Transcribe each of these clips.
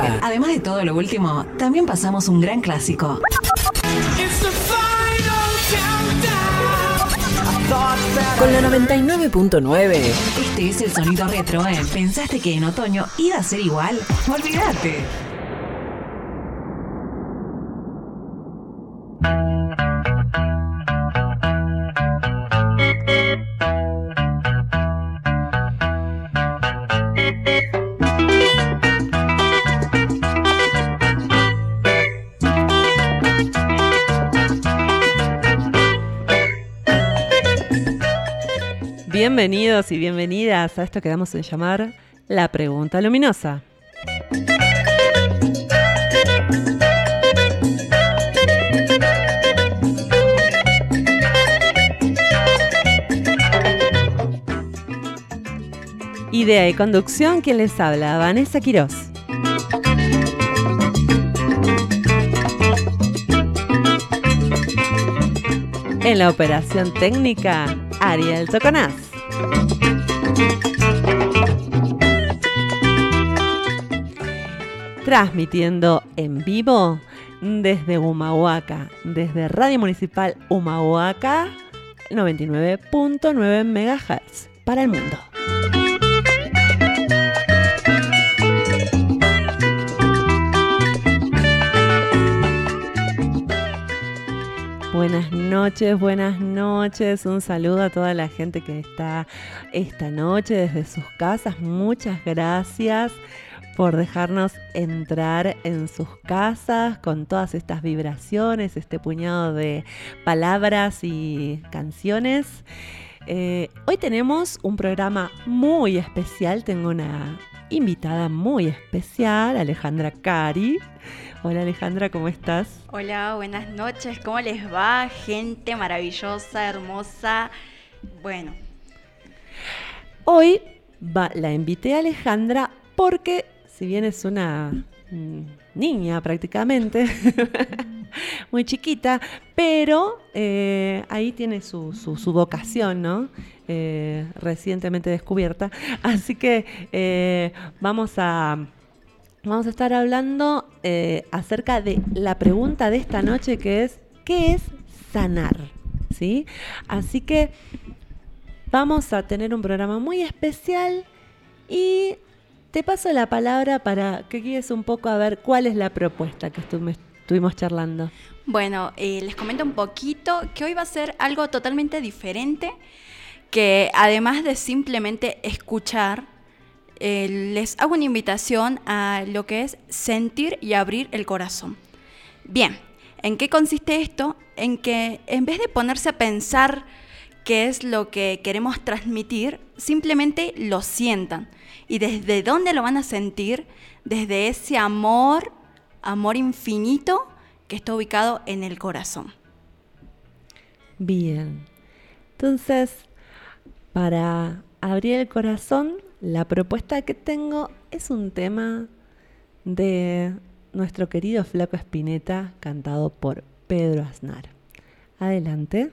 Además de todo lo último, también pasamos un gran clásico. Con la 99.9. Este es el sonido retro, ¿eh? ¿Pensaste que en otoño iba a ser igual? Olvídate. Bienvenidos y bienvenidas a esto que damos en llamar La Pregunta Luminosa. Idea y conducción, quien les habla, Vanessa Quirós. En la operación técnica, Ariel Toconaz. Transmitiendo en vivo desde Humahuaca, desde Radio Municipal Humahuaca, 99.9 MHz para el mundo. Buenas noches, buenas noches. Un saludo a toda la gente que está esta noche desde sus casas. Muchas gracias por dejarnos entrar en sus casas con todas estas vibraciones, este puñado de palabras y canciones. Eh, hoy tenemos un programa muy especial. Tengo una invitada muy especial, Alejandra Cari. Hola Alejandra, ¿cómo estás? Hola, buenas noches, ¿cómo les va? Gente maravillosa, hermosa. Bueno. Hoy va, la invité a Alejandra porque si bien es una mm, niña prácticamente, muy chiquita, pero eh, ahí tiene su, su, vocación, ¿no? Eh, recientemente descubierta. Así que eh, vamos a vamos a estar hablando eh, acerca de la pregunta de esta noche que es, ¿qué es sanar? ¿Sí? Así que vamos a tener un programa muy especial y te paso la palabra para que guíes un poco a ver cuál es la propuesta que estuvimos charlando. Bueno, eh, les comento un poquito que hoy va a ser algo totalmente diferente, que además de simplemente escuchar, eh, les hago una invitación a lo que es sentir y abrir el corazón. Bien, ¿en qué consiste esto? En que en vez de ponerse a pensar qué es lo que queremos transmitir, simplemente lo sientan. ¿Y desde dónde lo van a sentir? Desde ese amor, amor infinito que está ubicado en el corazón. Bien. Entonces, para abrir el corazón, la propuesta que tengo es un tema de nuestro querido Flaco Espineta, cantado por Pedro Aznar. Adelante.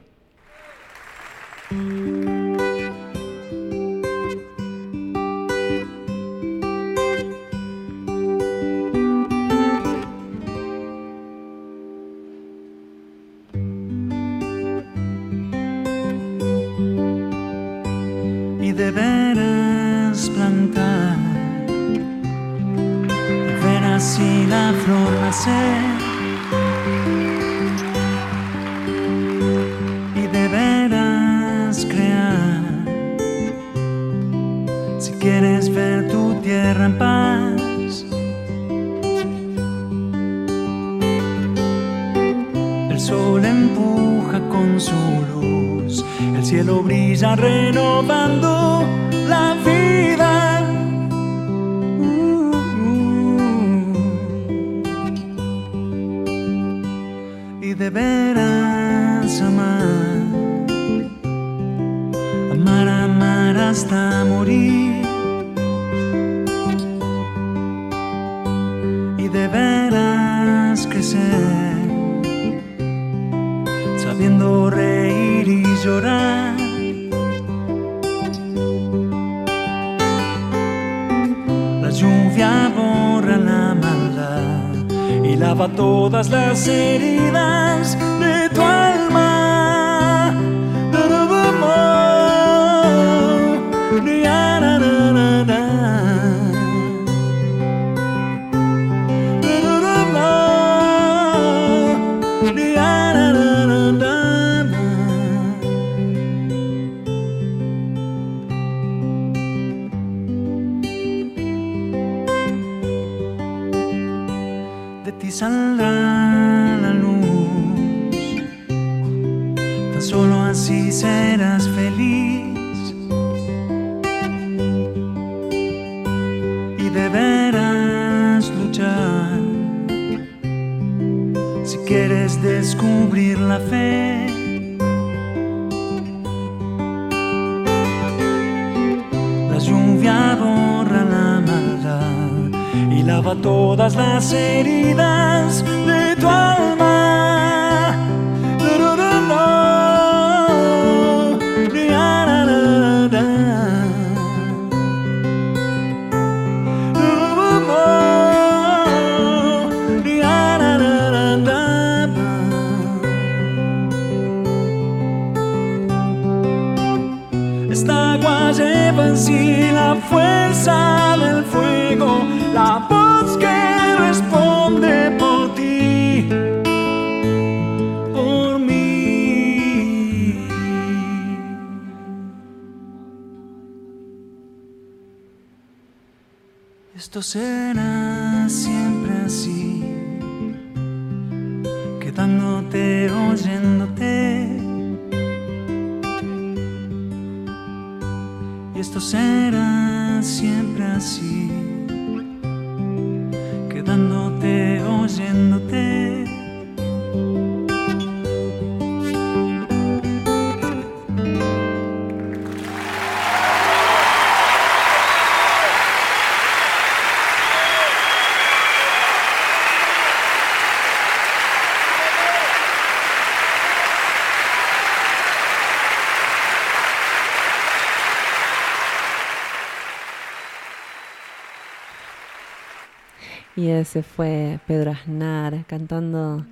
Y ese fue Pedro Aznar cantando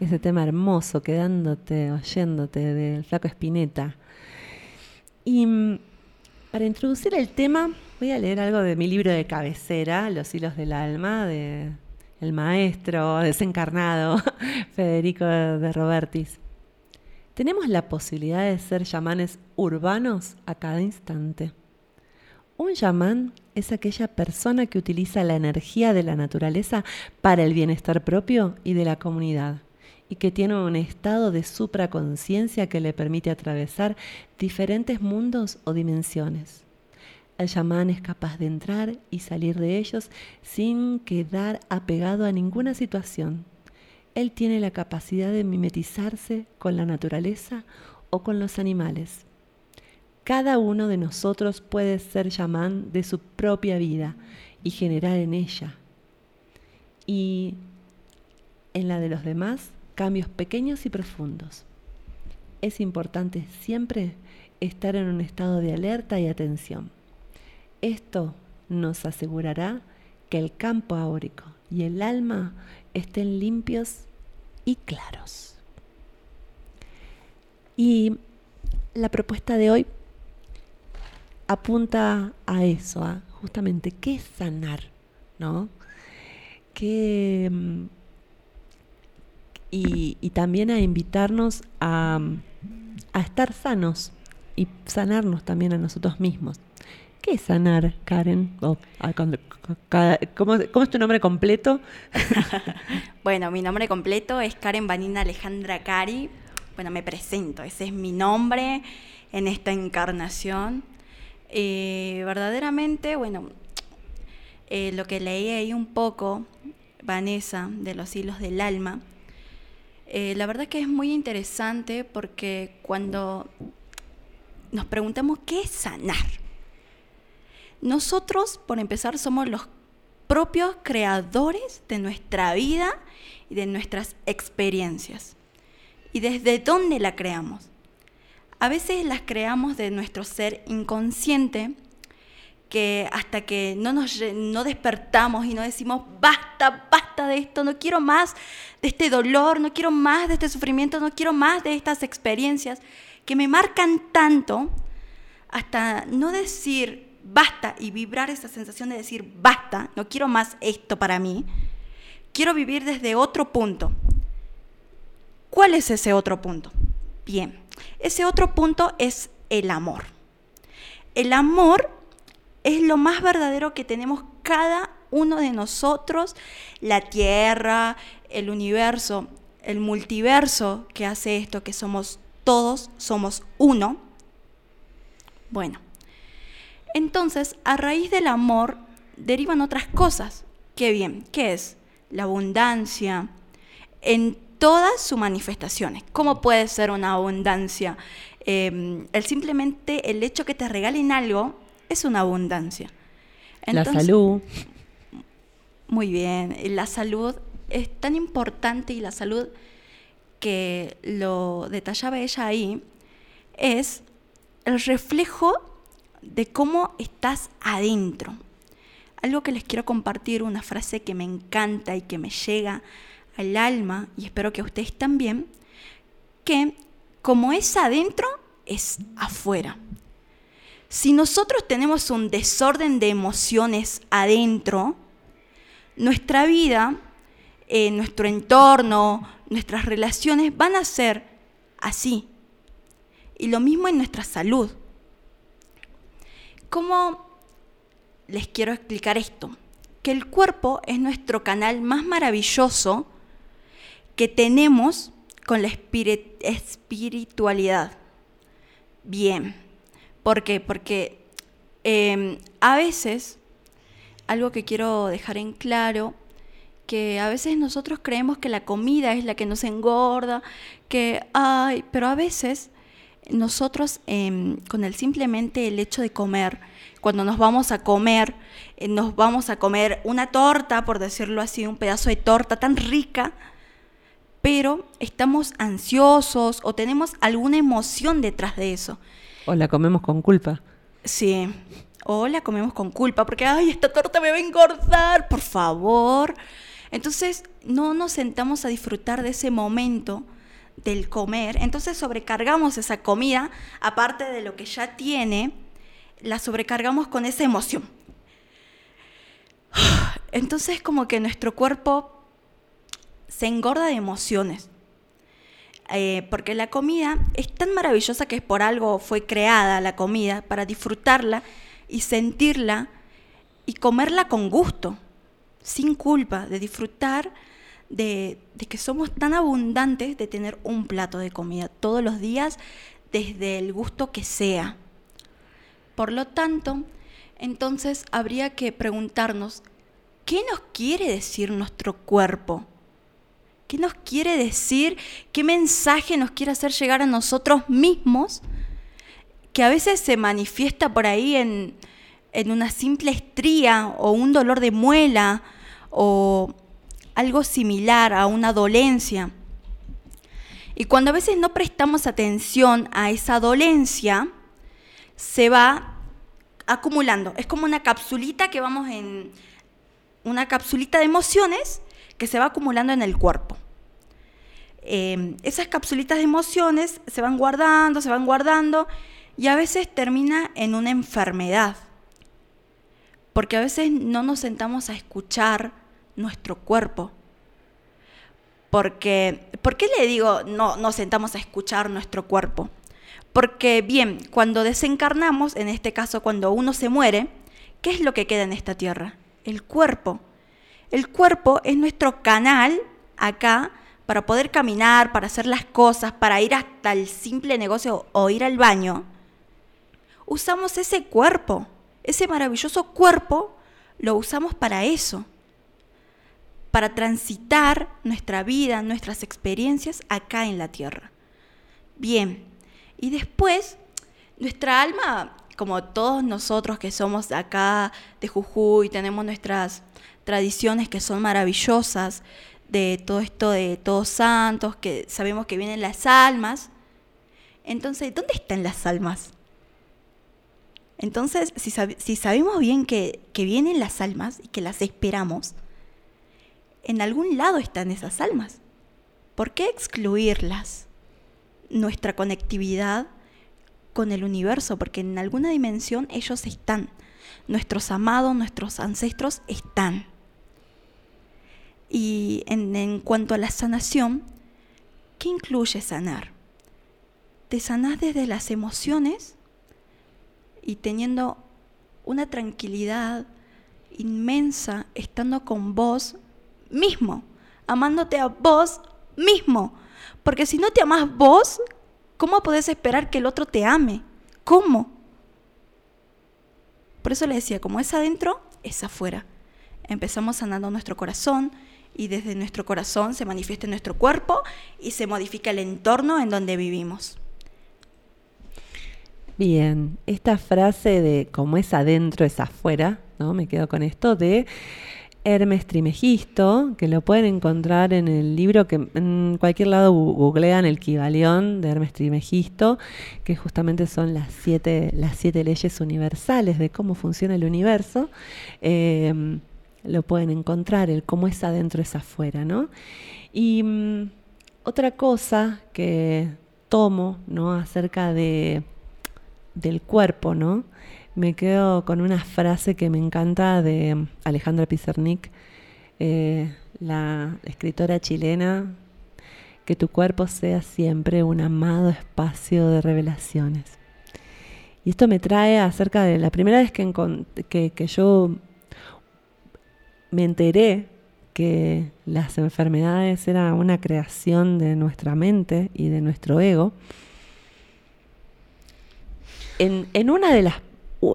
ese tema hermoso, quedándote, oyéndote del flaco Espineta. Y mm, para introducir el tema, voy a leer algo de mi libro de cabecera, Los hilos del alma, de el maestro desencarnado Federico de Robertis. Tenemos la posibilidad de ser chamanes urbanos a cada instante. Un chamán es aquella persona que utiliza la energía de la naturaleza para el bienestar propio y de la comunidad y que tiene un estado de supraconciencia que le permite atravesar diferentes mundos o dimensiones. El chamán es capaz de entrar y salir de ellos sin quedar apegado a ninguna situación. Él tiene la capacidad de mimetizarse con la naturaleza o con los animales. Cada uno de nosotros puede ser chamán de su propia vida y generar en ella. Y en la de los demás, cambios pequeños y profundos. Es importante siempre estar en un estado de alerta y atención. Esto nos asegurará que el campo áurico y el alma estén limpios y claros. Y la propuesta de hoy apunta a eso, justamente qué es sanar, ¿no? Mm, y, también a invitarnos a, estar sanos y sanarnos también a nosotros mismos. ¿Qué es sanar, Karen? ¿cómo, cómo es tu nombre completo? Bueno, mi nombre completo es Karen Vanina Alejandra Cari. Bueno, me presento, ese es mi nombre en esta encarnación. Eh, verdaderamente, bueno, eh, lo que leí ahí un poco, Vanessa, de los hilos del alma, eh, la verdad que es muy interesante porque cuando nos preguntamos qué es sanar, nosotros, por empezar, somos los propios creadores de nuestra vida y de nuestras experiencias. ¿Y desde dónde la creamos? A veces las creamos de nuestro ser inconsciente, que hasta que no nos no despertamos y no decimos basta basta de esto, no quiero más de este dolor, no quiero más de este sufrimiento, no quiero más de estas experiencias que me marcan tanto hasta no decir basta y vibrar esa sensación de decir basta, no quiero más esto para mí, quiero vivir desde otro punto. ¿Cuál es ese otro punto? Bien, ese otro punto es el amor. El amor es lo más verdadero que tenemos cada uno de nosotros, la tierra, el universo, el multiverso que hace esto, que somos todos, somos uno. Bueno, entonces a raíz del amor derivan otras cosas. Qué bien, ¿qué es? La abundancia en todas sus manifestaciones. ¿Cómo puede ser una abundancia? Eh, el simplemente el hecho que te regalen algo es una abundancia. la salud. Muy bien, la salud es tan importante y la salud que lo detallaba ella ahí es el reflejo de cómo estás adentro. Algo que les quiero compartir, una frase que me encanta y que me llega al alma, y espero que a ustedes también, que como es adentro, es afuera. Si nosotros tenemos un desorden de emociones adentro, nuestra vida, eh, nuestro entorno, nuestras relaciones van a ser así. Y lo mismo en nuestra salud. ¿Cómo les quiero explicar esto? Que el cuerpo es nuestro canal más maravilloso que tenemos con la espiritualidad. Bien. ¿Por qué? Porque em, a veces, algo que quiero dejar en claro, que a veces nosotros creemos que la comida es la que nos engorda, que, ay, pero a veces nosotros em, con el simplemente el hecho de comer, cuando nos vamos a comer, eh, nos vamos a comer una torta, por decirlo así, un pedazo de torta tan rica, pero estamos ansiosos o tenemos alguna emoción detrás de eso. O la comemos con culpa. Sí. O la comemos con culpa porque, ay, esta torta me va a engordar, por favor. Entonces, no nos sentamos a disfrutar de ese momento del comer. Entonces, sobrecargamos esa comida, aparte de lo que ya tiene, la sobrecargamos con esa emoción. Entonces, como que nuestro cuerpo se engorda de emociones. Eh, porque la comida es tan maravillosa que es por algo fue creada la comida, para disfrutarla y sentirla y comerla con gusto, sin culpa, de disfrutar de, de que somos tan abundantes de tener un plato de comida todos los días, desde el gusto que sea. Por lo tanto, entonces habría que preguntarnos, ¿qué nos quiere decir nuestro cuerpo? ¿Qué nos quiere decir? ¿Qué mensaje nos quiere hacer llegar a nosotros mismos? Que a veces se manifiesta por ahí en, una simple estría o un dolor de muela o algo similar a una dolencia. Y cuando a veces no prestamos atención a esa dolencia, se va acumulando. Es como una capsulita que vamos en una capsulita de emociones que se va acumulando en el cuerpo. Em, esas capsulitas de emociones se van guardando, se van guardando y a veces termina en una enfermedad. Porque a veces no nos sentamos a escuchar nuestro cuerpo. Porque, ¿Por qué le digo no nos sentamos a escuchar nuestro cuerpo? Porque bien, cuando desencarnamos, en este caso cuando uno se muere, ¿qué es lo que queda en esta tierra? El cuerpo. El cuerpo es nuestro canal acá para poder caminar, para hacer las cosas, para ir hasta el simple negocio o ir al baño. Usamos ese cuerpo, ese maravilloso cuerpo, lo usamos para eso, para transitar nuestra vida, nuestras experiencias acá en la tierra. Bien, y después nuestra alma, como todos nosotros que somos acá de Jujuy, tenemos nuestras tradiciones que son maravillosas, de todo esto de todos santos, que sabemos que vienen las almas. Entonces, ¿dónde están las almas? Entonces, si, sabemos bien que, vienen las almas y que las esperamos, en algún lado están esas almas. ¿Por qué excluirlas? Nuestra conectividad con el universo, porque en alguna dimensión ellos están. Nuestros amados, nuestros ancestros están. Y en, cuanto a la sanación, ¿qué incluye sanar? Te sanás desde las emociones y teniendo una tranquilidad inmensa estando con vos mismo, amándote a vos mismo. Porque si no te amas vos, ¿cómo podés esperar que el otro te ame? ¿Cómo? Por eso le decía, como es adentro, es afuera. Empezamos sanando nuestro corazón y desde nuestro corazón se manifiesta en nuestro cuerpo y se modifica el entorno en donde vivimos. Bien, esta frase de como es adentro es afuera, ¿no? Me quedo con esto de Hermes Trimegisto, que lo pueden encontrar en el libro que en cualquier lado googlean el Kibalión de Hermes Trimegisto, que justamente son las siete, las siete leyes universales de cómo funciona el universo. Em, lo pueden encontrar, el cómo es adentro es afuera, ¿no? Y mm, otra cosa que tomo, ¿no? Acerca de del cuerpo, ¿no? Me quedo con una frase que me encanta de Alejandra Pizarnik, eh, la escritora chilena, que tu cuerpo sea siempre un amado espacio de revelaciones. Y esto me trae acerca de la primera vez que, que yo me enteré que las enfermedades eran una creación de nuestra mente y de nuestro ego en, una de las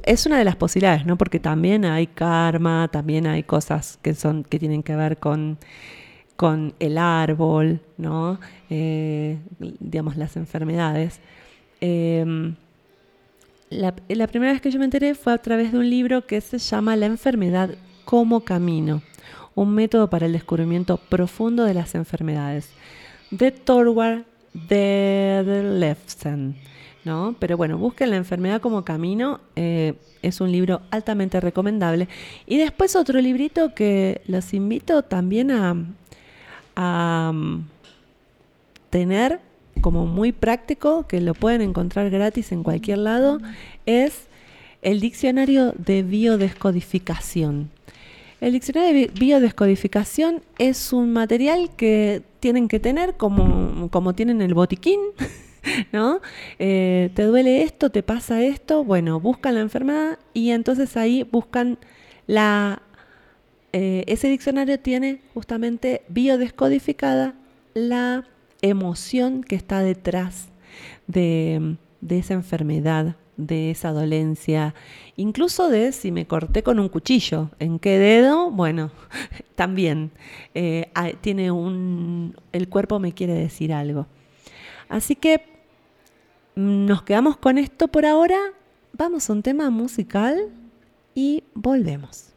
es una de las posibilidades, ¿no? Porque también hay karma, también hay cosas que son que tienen que ver con, con el árbol, ¿no? Eh, digamos las enfermedades. Em, la, la, primera vez que yo me enteré fue a través de un libro que se llama La enfermedad como camino, un método para el descubrimiento profundo de las enfermedades, de Thorwald Lefsen. ¿no? Pero bueno, busquen La enfermedad como camino, eh, es un libro altamente recomendable. Y después otro librito que los invito también a, a mm, tener como muy práctico, que lo pueden encontrar gratis en cualquier lado, es el diccionario de biodescodificación. El diccionario de biodescodificación es un material que tienen que tener como, como tienen el botiquín, ¿no? Eh, ¿Te duele esto? ¿Te pasa esto? Bueno, buscan la enfermedad y entonces ahí buscan la... Eh, ese diccionario tiene justamente biodescodificada la emoción que está detrás de, esa enfermedad, de esa dolencia, incluso de si me corté con un cuchillo, ¿en qué dedo? Bueno, también eh, tiene un, el cuerpo me quiere decir algo. Así que nos quedamos con esto por ahora. Vamos a un tema musical y volvemos.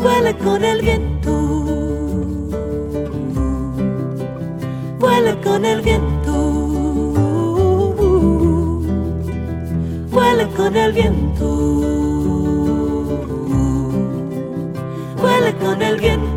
vuela con el viento, vuela con el viento, vuela con el viento, vuela con el viento.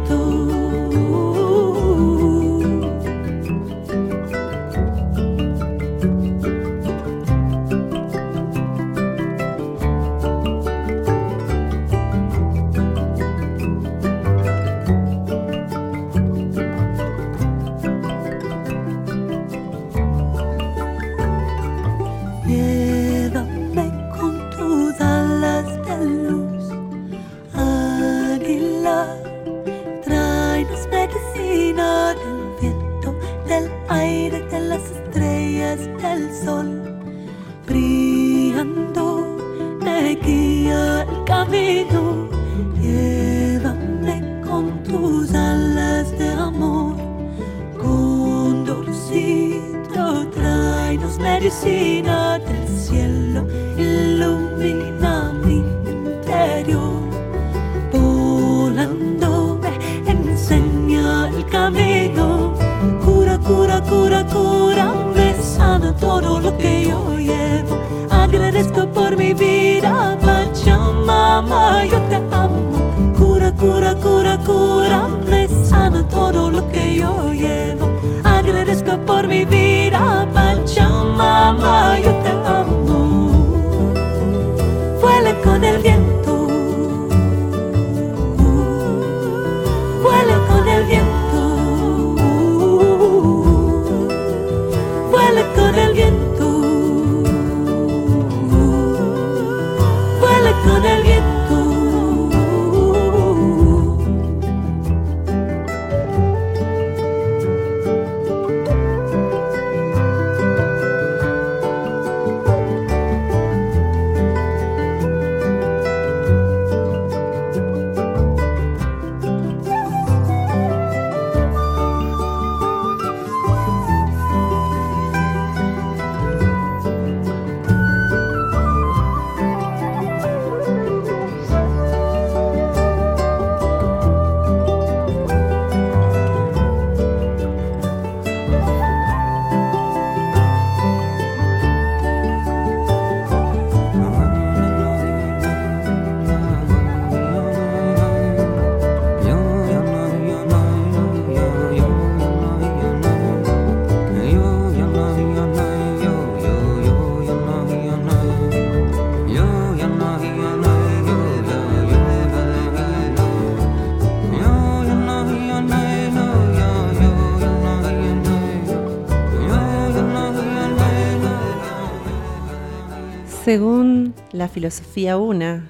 Según la filosofía una,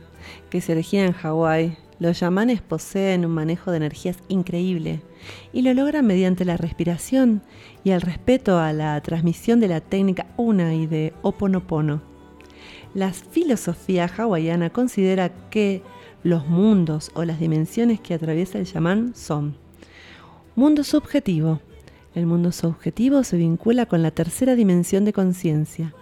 que se origina en Hawái, los yamanes poseen un manejo de energías increíble y lo logran mediante la respiración y el respeto a la transmisión de la técnica una y de oponopono. La filosofía hawaiana considera que los mundos o las dimensiones que atraviesa el yamán son mundo subjetivo. El mundo subjetivo se vincula con la tercera dimensión de conciencia,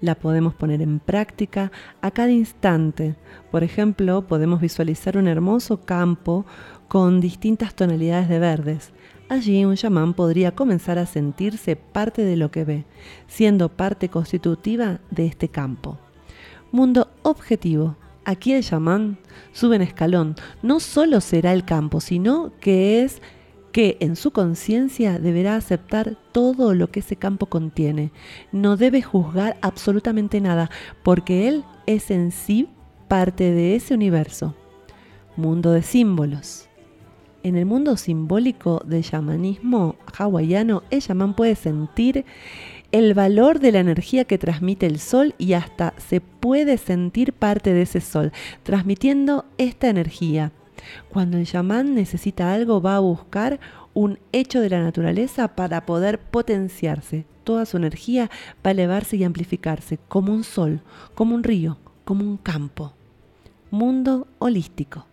la podemos poner en práctica a cada instante. Por ejemplo, podemos visualizar un hermoso campo con distintas tonalidades de verdes. Allí un chamán podría comenzar a sentirse parte de lo que ve, siendo parte constitutiva de este campo. Mundo objetivo. Aquí el chamán sube en escalón. No solo será el campo, sino que es que en su conciencia deberá aceptar todo lo que ese campo contiene. No debe juzgar absolutamente nada, porque él es en sí parte de ese universo. Mundo de símbolos. En el mundo simbólico del chamanismo hawaiano, el chamán puede sentir el valor de la energía que transmite el sol y hasta se puede sentir parte de ese sol, transmitiendo esta energía. Cuando el chamán necesita algo, va a buscar un hecho de la naturaleza para poder potenciarse. Toda su energía va a elevarse y amplificarse, como un sol, como un río, como un campo. Mundo holístico.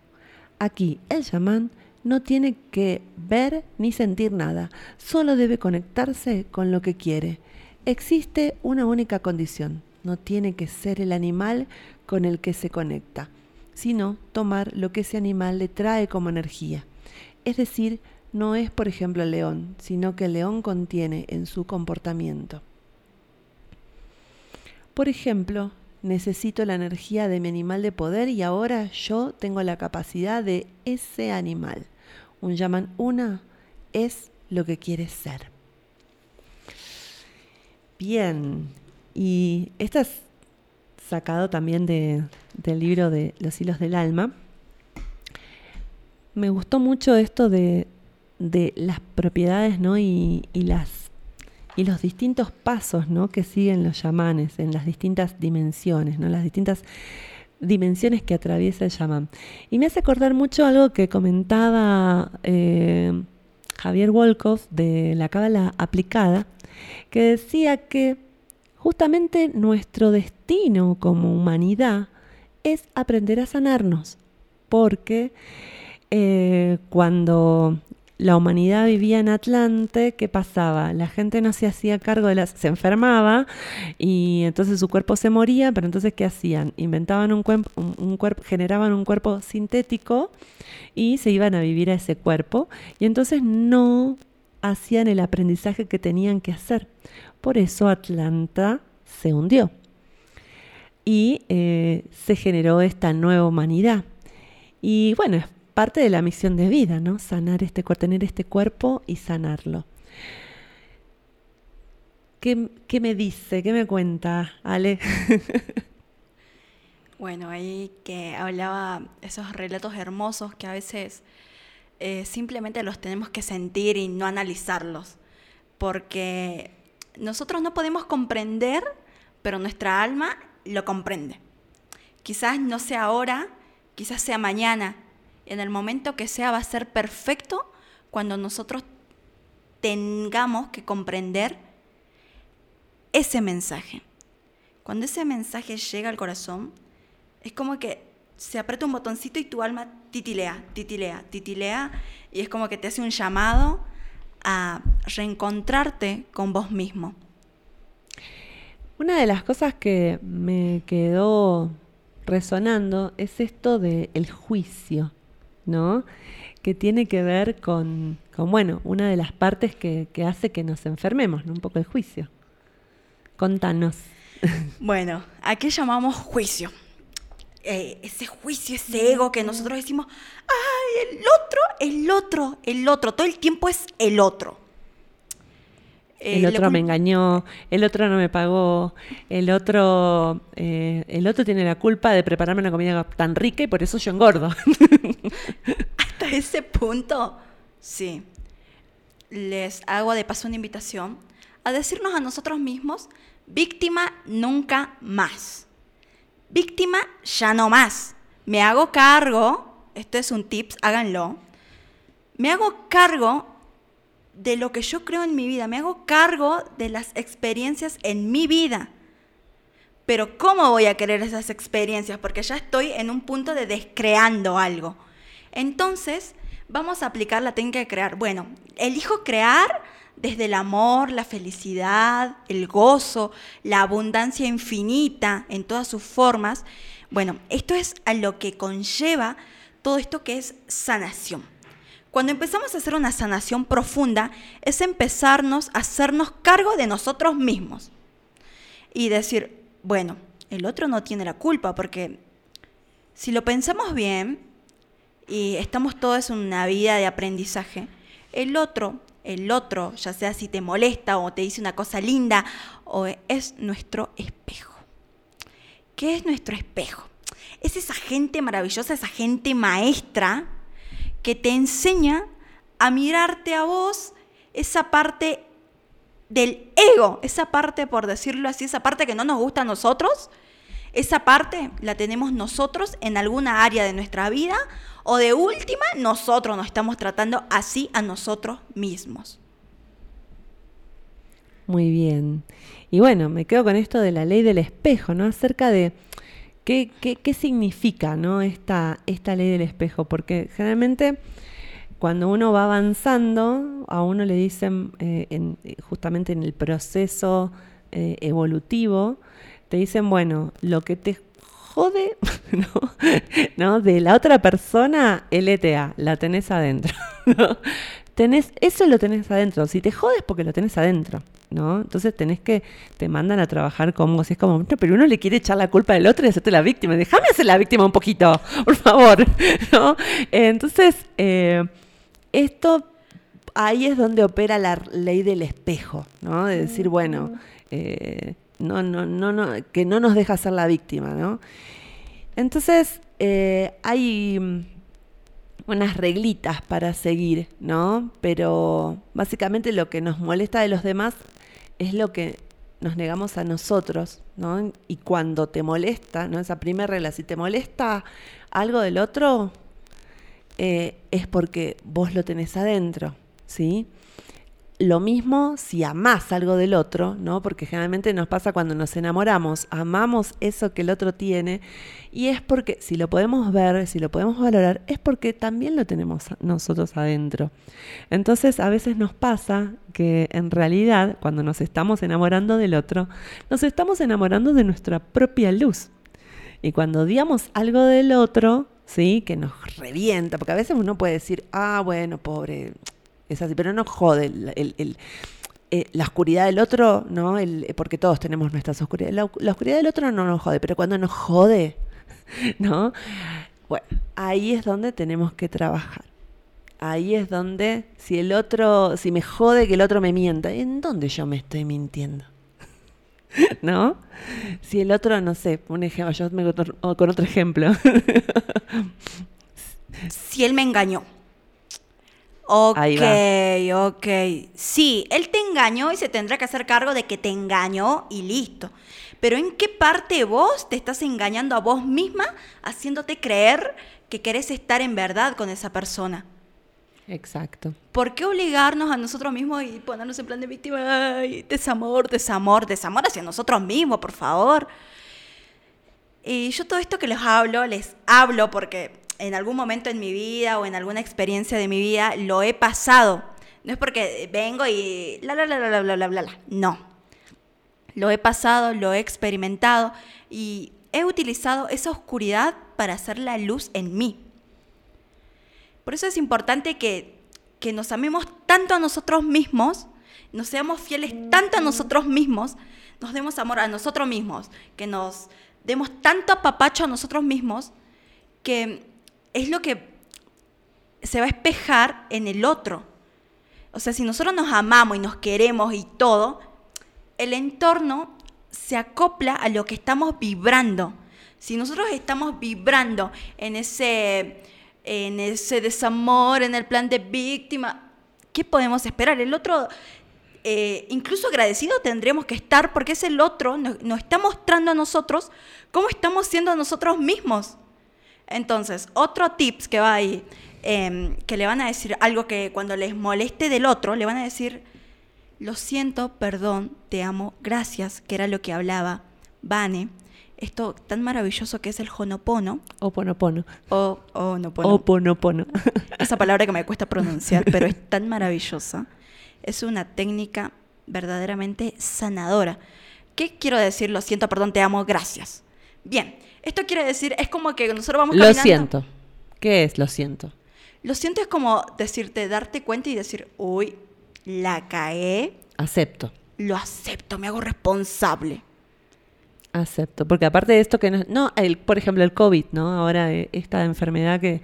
Aquí el chamán no tiene que ver ni sentir nada, solo debe conectarse con lo que quiere. Existe una única condición, no tiene que ser el animal con el que se conecta, sino tomar lo que ese animal le trae como energía. Es decir, no es por ejemplo el león, sino que el león contiene en su comportamiento. Por ejemplo, necesito la energía de mi animal de poder y ahora yo tengo la capacidad de ese animal. Un llaman una es lo que quieres ser. Bien, y esto es sacado también de, del libro de Los hilos del alma. Me gustó mucho esto de, de las propiedades ¿no? y, y, las, y los distintos pasos ¿no? que siguen los chamanes en las distintas dimensiones, ¿no? las distintas dimensiones que atraviesa el chamán. Y me hace acordar mucho algo que comentaba eh, Javier Wolkoff de la Cábala aplicada, que decía que justamente nuestro destino como humanidad es aprender a sanarnos, porque eh, cuando la humanidad vivía en Atlante, ¿qué pasaba? La gente no se hacía cargo de las... se enfermaba y entonces su cuerpo se moría, pero entonces ¿qué hacían? Inventaban un, cuerpo, un, cuerpo, generaban un cuerpo sintético y se iban a vivir a ese cuerpo y entonces no hacían el aprendizaje que tenían que hacer. Por eso Atlanta se hundió y eh, se generó esta nueva humanidad. Y bueno, parte de la misión de vida, ¿no? Sanar este cuerpo, tener este cuerpo y sanarlo. ¿Qué, qué me dice? ¿Qué me cuenta, Ale? bueno, ahí que hablaba esos relatos hermosos que a veces eh, simplemente los tenemos que sentir y no analizarlos, porque nosotros no podemos comprender, pero nuestra alma lo comprende. Quizás no sea ahora, quizás sea mañana, en el momento que sea va a ser perfecto cuando nosotros tengamos que comprender ese mensaje. Cuando ese mensaje llega al corazón, es como que se aprieta un botoncito y tu alma titilea, titilea, titilea, y es como que te hace un llamado a reencontrarte con vos mismo. Una de las cosas que me quedó resonando es esto del el juicio. ¿no? Que tiene que ver con, con bueno, una de las partes que, que hace que nos enfermemos, ¿no? Un poco el juicio. Contanos. Bueno, ¿a qué llamamos juicio? Eh, ese juicio, ese ego que nosotros decimos, ay, el otro, el otro, el otro, todo el tiempo es el otro. El eh, otro me engañó, el otro no me pagó, el otro, eh, el otro tiene la culpa de prepararme una comida tan rica y por eso yo engordo. Hasta ese punto, sí. Les hago de paso una invitación a decirnos a nosotros mismos, víctima nunca más. Víctima ya no más. Me hago cargo, este es un tips, háganlo. Me hago cargo de lo que yo creo en mi vida, me hago cargo de las experiencias en mi vida. Pero ¿cómo voy a querer esas experiencias? Porque ya estoy en un punto de descreando algo. Entonces, vamos a aplicar la técnica de crear. Bueno, elijo crear desde el amor, la felicidad, el gozo, la abundancia infinita en todas sus formas. Bueno, esto es a lo que conlleva todo esto que es sanación. Cuando empezamos a hacer una sanación profunda, es empezarnos a hacernos cargo de nosotros mismos y decir, bueno, el otro no tiene la culpa, porque si lo pensamos bien y estamos todos en una vida de aprendizaje, el otro, el otro, ya sea si te molesta o te dice una cosa linda, o es nuestro espejo. ¿Qué es nuestro espejo? Es esa gente maravillosa, esa gente maestra que te enseña a mirarte a vos esa parte del ego, esa parte, por decirlo así, esa parte que no nos gusta a nosotros, esa parte la tenemos nosotros en alguna área de nuestra vida o de última, nosotros nos estamos tratando así a nosotros mismos. Muy bien. Y bueno, me quedo con esto de la ley del espejo, ¿no? Acerca de qué, qué, qué significa, ¿no? Esta, esta ley del espejo, porque generalmente cuando uno va avanzando, a uno le dicen, eh, justamente en el proceso eh, evolutivo, te dicen, bueno, lo que te jode ¿no? de la otra persona, LTA, la tenés adentro. tenés, eso lo tenés adentro. Si te jodes porque lo tenés adentro. ¿no? Entonces tenés que, te mandan a trabajar como si es como, pero uno le quiere echar la culpa del otro y hacerte la víctima. Déjame hacer la víctima un poquito, por favor. ¿no? Entonces, eh, esto ahí es donde opera la ley del espejo, ¿no? De decir, bueno, eh, no, no, no, no, que no nos deja ser la víctima, ¿no? Entonces, eh, hay mm, unas reglitas para seguir, ¿no? Pero básicamente lo que nos molesta de los demás es lo que nos negamos a nosotros, ¿no? Y cuando te molesta, ¿no? Esa primera regla, si te molesta algo del otro, eh, es porque vos lo tenés adentro, ¿sí? Lo mismo si amás algo del otro, ¿no? Porque generalmente nos pasa cuando nos enamoramos, amamos eso que el otro tiene y es porque si lo podemos ver, si lo podemos valorar, es porque también lo tenemos nosotros adentro. Entonces a veces nos pasa que en realidad cuando nos estamos enamorando del otro, nos estamos enamorando de nuestra propia luz. Y cuando odiamos algo del otro, ¿sí? Que nos revienta, porque a veces uno puede decir, ah, bueno, pobre, es así, pero no jode el, eh, la oscuridad del otro, ¿no? El, porque todos tenemos nuestras oscuridades. La, la, oscuridad del otro no nos jode, pero cuando nos jode, ¿no? Bueno, ahí es donde tenemos que trabajar. Ahí es donde, si el otro, si me jode que el otro me mienta, ¿en dónde yo me estoy mintiendo? ¿No? Si el otro, no sé, un ejemplo, yo me con otro ejemplo. si él me engañó. Ok, ok. Sí, él te engañó y se tendrá que hacer cargo de que te engañó y listo. Pero ¿en qué parte vos te estás engañando a vos misma haciéndote creer que querés estar en verdad con esa persona? Exacto. ¿Por qué obligarnos a nosotros mismos y ponernos en plan de víctima? Ay, desamor, desamor, desamor hacia nosotros mismos, por favor. Y yo todo esto que les hablo, les hablo porque en algún momento en mi vida o en alguna experiencia de mi vida lo he pasado. No es porque vengo y la, la, la, la, bla, bla, bla, bla. No. Lo he pasado, lo he experimentado y he utilizado esa oscuridad para hacer la luz en mí. Por eso es importante que, que nos amemos tanto a nosotros mismos, nos seamos fieles tanto a nosotros mismos, nos demos amor a nosotros mismos, que nos demos tanto apapacho a nosotros mismos, que es lo que se va a espejar en el otro. O sea, si nosotros nos amamos y nos queremos y todo, el entorno se acopla a lo que estamos vibrando. Si nosotros estamos vibrando en ese en ese desamor, en el plan de víctima. ¿Qué podemos esperar? El otro, eh, incluso agradecido tendríamos que estar porque es el otro, nos, está mostrando a nosotros cómo estamos siendo nosotros mismos. Entonces, otro tips que va ahí, em, que le van a decir algo que cuando les moleste del otro, le van a decir, lo siento, perdón, te amo, gracias, que era lo que hablaba, Vane, esto tan maravilloso que es el Honopono, Oponopono. o Honopono, Oponopono. esa palabra que me cuesta pronunciar, pero es tan maravillosa. Es una técnica verdaderamente sanadora. ¿Qué quiero decir? Lo siento, perdón, te amo, gracias. Bien, esto quiere decir, es como que nosotros vamos Lo caminando. siento. ¿Qué es lo siento? Lo siento es como decirte, darte cuenta y decir, uy, la caé, Acepto. lo acepto, me hago responsable. Acepto, porque aparte de esto que no, no el, por ejemplo el COVID, ¿no? Ahora eh, esta enfermedad que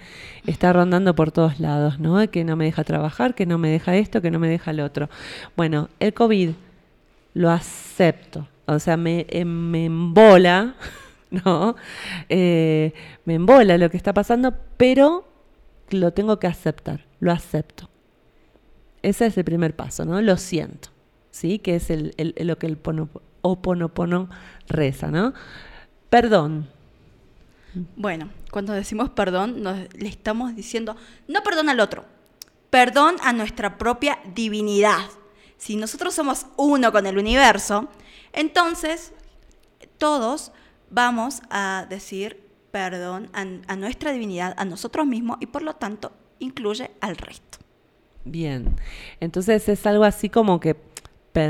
está rondando por todos lados, ¿no? Que no me deja trabajar, que no me deja esto, que no me deja lo otro. Bueno, el COVID lo acepto, o sea, me, eh, me embola, ¿no? Eh, me embola lo que está pasando, pero lo tengo que aceptar, lo acepto. Ese es el primer paso, ¿no? Lo siento, ¿sí? Que es lo que el pono, oponopono reza, ¿no? Perdón. Bueno, cuando decimos perdón, nos, le estamos diciendo, no perdón al otro, perdón a nuestra propia divinidad. Si nosotros somos uno con el universo, entonces todos vamos a decir perdón a, nuestra divinidad, a nosotros mismos, y por lo tanto incluye al resto. Bien. Entonces es algo así como que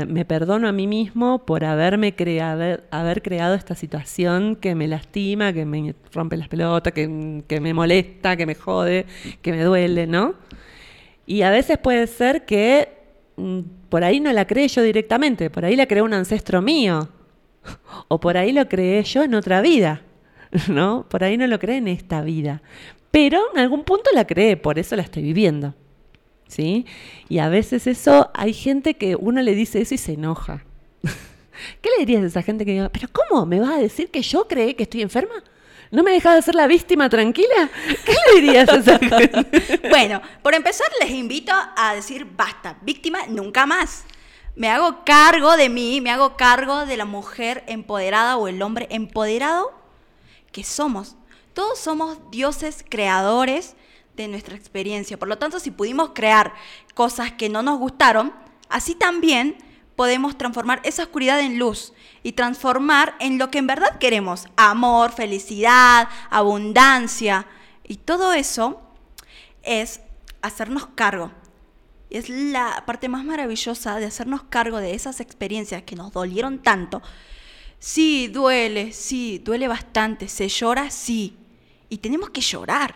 me perdono a mí mismo por haberme crea- haber, haber creado esta situación que me lastima, que me rompe las pelotas, que, que me molesta, que me jode, que me duele, ¿no? Y a veces puede ser que mm, por ahí no la creé yo directamente, por ahí la creó un ancestro mío, o por ahí lo creé yo en otra vida, ¿no? Por ahí no lo creé en esta vida. Pero en algún punto la creé, por eso la estoy viviendo. ¿Sí? Y a veces eso, hay gente que uno le dice eso y se enoja. ¿Qué le dirías a esa gente que diga, pero ¿cómo? ¿Me vas a decir que yo creé que estoy enferma? ¿No me dejas de ser la víctima tranquila? ¿Qué le dirías a esa gente? Bueno, por empezar les invito a decir basta, víctima nunca más. Me hago cargo de mí, me hago cargo de la mujer empoderada o el hombre empoderado que somos. Todos somos dioses creadores de nuestra experiencia. Por lo tanto, si pudimos crear cosas que no nos gustaron, así también podemos transformar esa oscuridad en luz y transformar en lo que en verdad queremos. Amor, felicidad, abundancia. Y todo eso es hacernos cargo. Es la parte más maravillosa de hacernos cargo de esas experiencias que nos dolieron tanto. Sí, duele, sí, duele bastante. Se llora, sí. Y tenemos que llorar.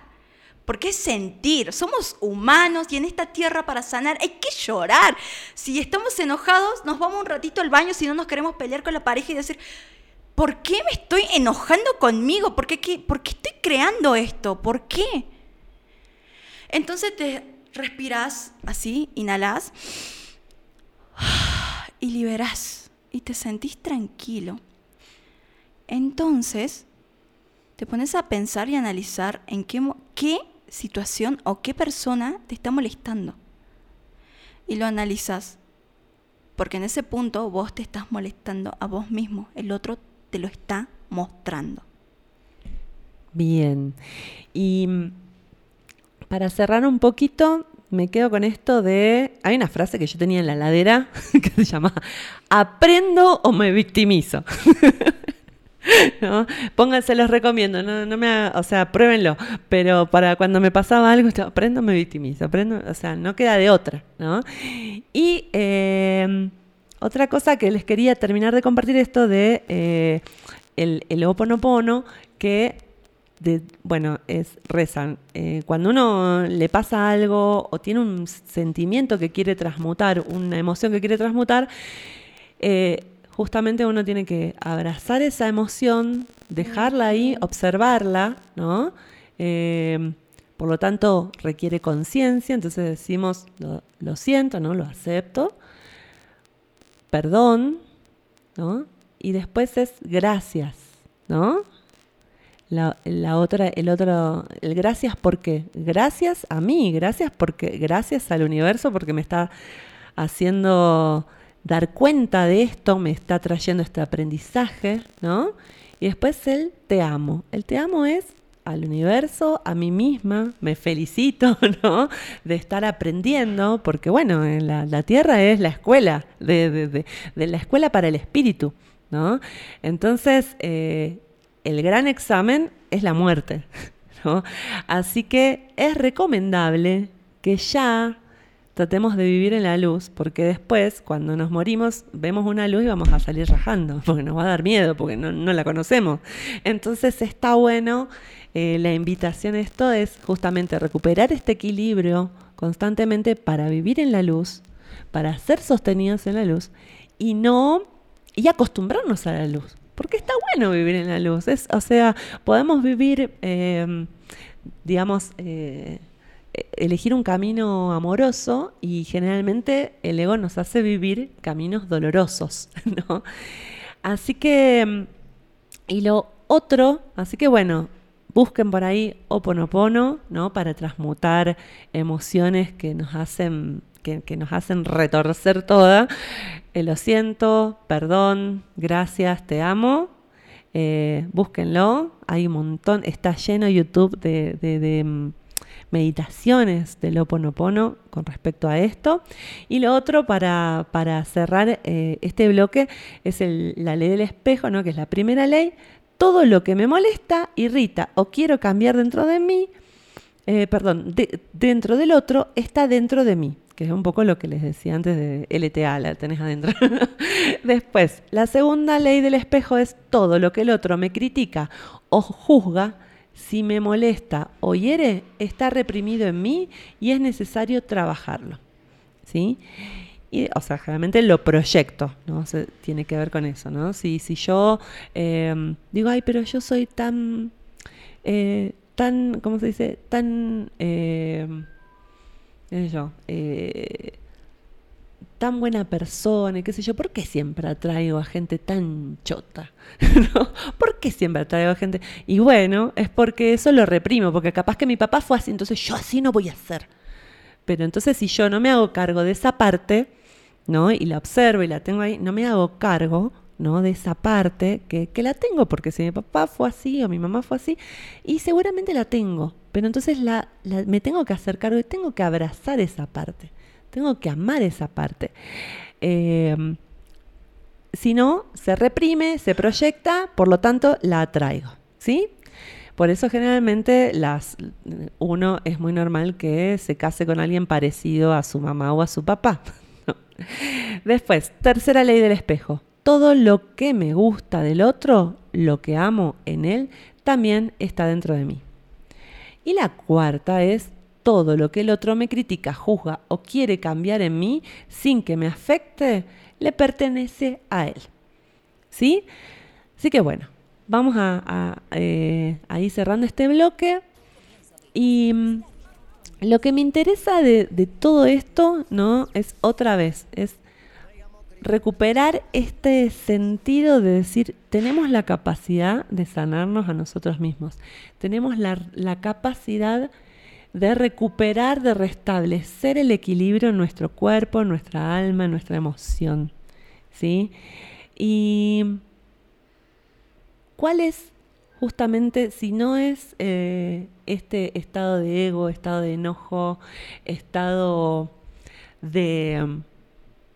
Porque es sentir. Somos humanos y en esta tierra para sanar hay que llorar. Si estamos enojados, nos vamos un ratito al baño si no nos queremos pelear con la pareja y decir, ¿por qué me estoy enojando conmigo? ¿Por qué, qué- por qué estoy creando esto? ¿Por qué? Entonces te respiras así, inhalas y liberás y te sentís tranquilo. Entonces te pones a pensar y analizar en qué, qué situación o qué persona te está molestando. Y lo analizas. Porque en ese punto vos te estás molestando a vos mismo. El otro te lo está mostrando. Bien. Y para cerrar un poquito, me quedo con esto de... Hay una frase que yo tenía en la ladera que se llama ¿Aprendo o me victimizo? ¿No? Pónganse, los recomiendo, no, no me haga- o sea, pruébenlo, pero para cuando me pasaba algo, aprendo, me victimizo, aprendo, o sea, no queda de otra, ¿no? Y eh, otra cosa que les quería terminar de compartir esto de eh, el, el Ho'oponopono, que bueno, es rezan. Eh, cuando uno le pasa algo o tiene un sentimiento que quiere transmutar, una emoción que quiere transmutar, eh, justamente uno tiene que abrazar esa emoción, dejarla ahí, observarla, ¿no? Eh, por lo tanto, requiere conciencia, entonces decimos, lo, lo siento, ¿no? Lo acepto, perdón, ¿no? Y después es gracias, ¿no? La, la otra, el otro, el gracias porque, gracias a mí, gracias porque, gracias al universo porque me está haciendo dar cuenta de esto, me está trayendo este aprendizaje, ¿no? Y después el te amo. El te amo es al universo, a mí misma, me felicito, ¿no? De estar aprendiendo, porque bueno, en la, la Tierra es la escuela, de, de- de- de la escuela para el espíritu, ¿no? Entonces, eh, el gran examen es la muerte, ¿no? Así que es recomendable que ya tratemos de vivir en la luz, porque después, cuando nos morimos, vemos una luz y vamos a salir rajando, porque nos va a dar miedo, porque no, la conocemos. Entonces está bueno, eh, la invitación a esto es justamente recuperar este equilibrio constantemente para vivir en la luz, para ser sostenidos en la luz y no, y acostumbrarnos a la luz. Porque está bueno vivir en la luz. Es, o sea, podemos vivir, eh, digamos, eh, elegir un camino amoroso y generalmente el ego nos hace vivir caminos dolorosos, ¿no? Así que, mm, y lo otro, así que bueno, busquen por ahí Oponopono, ¿no? Para transmutar emociones que nos hacen, que, nos hacen retorcer toda. Eh, lo siento, perdón, gracias, te amo. Eh, búsquenlo, hay un montón, está lleno YouTube de, de- de, mm, meditaciones del Oponopono con respecto a esto. Y lo otro, para, para cerrar eh, este bloque, es la ley del espejo, ¿no? que es la primera ley. Todo lo que me molesta, irrita o quiero cambiar dentro de mí, eh, perdón, de- dentro del otro, está dentro de mí, que es un poco lo que les decía antes de LTA, la tenés adentro. Después, la segunda ley del espejo es todo lo que el otro me critica o juzga, si me molesta o hiere, está reprimido en mí y es necesario trabajarlo. ¿Sí? Y, o sea, generalmente lo proyecto, ¿no? Se- tiene que ver con eso, ¿no? Si, si yo eh, digo, ay, pero yo soy tan, eh, tan, ¿cómo se dice? Tan, eh, eh, tan buena persona y qué sé yo, ¿por qué siempre atraigo a gente tan chota? ¿No? ¿Por qué siempre atraigo a gente? Y bueno, es porque eso lo reprimo, porque capaz que mi papá fue así, entonces yo así no voy a ser. Pero entonces si yo no me hago cargo de esa parte, ¿no? Y la observo y la tengo ahí, no me hago cargo, ¿no? De esa parte que, que la tengo, porque si mi papá fue así o mi mamá fue así, y seguramente la tengo. Pero entonces la, me tengo que hacer cargo y tengo que abrazar esa parte. Tengo que amar esa parte. Eh, si no, se reprime, se proyecta, por lo tanto la atraigo. ¿Sí? Por eso generalmente las, uno es muy normal que se case con alguien parecido a su mamá o a su papá. Después, tercera ley del espejo. Todo lo que me gusta del otro, lo que amo en él, también está dentro de mí. Y la cuarta es todo lo que el otro me critica, juzga o quiere cambiar en mí sin que me afecte, le pertenece a él. ¿Sí? Así que bueno, vamos a, a, eh, a ir cerrando este bloque. Y mm, lo que me interesa de, de todo esto, ¿no? Es otra vez, es recuperar este sentido de decir, tenemos la capacidad de sanarnos a nosotros mismos, tenemos la, capacidad de recuperar, de restablecer el equilibrio en nuestro cuerpo, en nuestra alma, en nuestra emoción. ¿Sí? Y cuál es justamente, si no es eh, este estado de ego, estado de enojo, estado de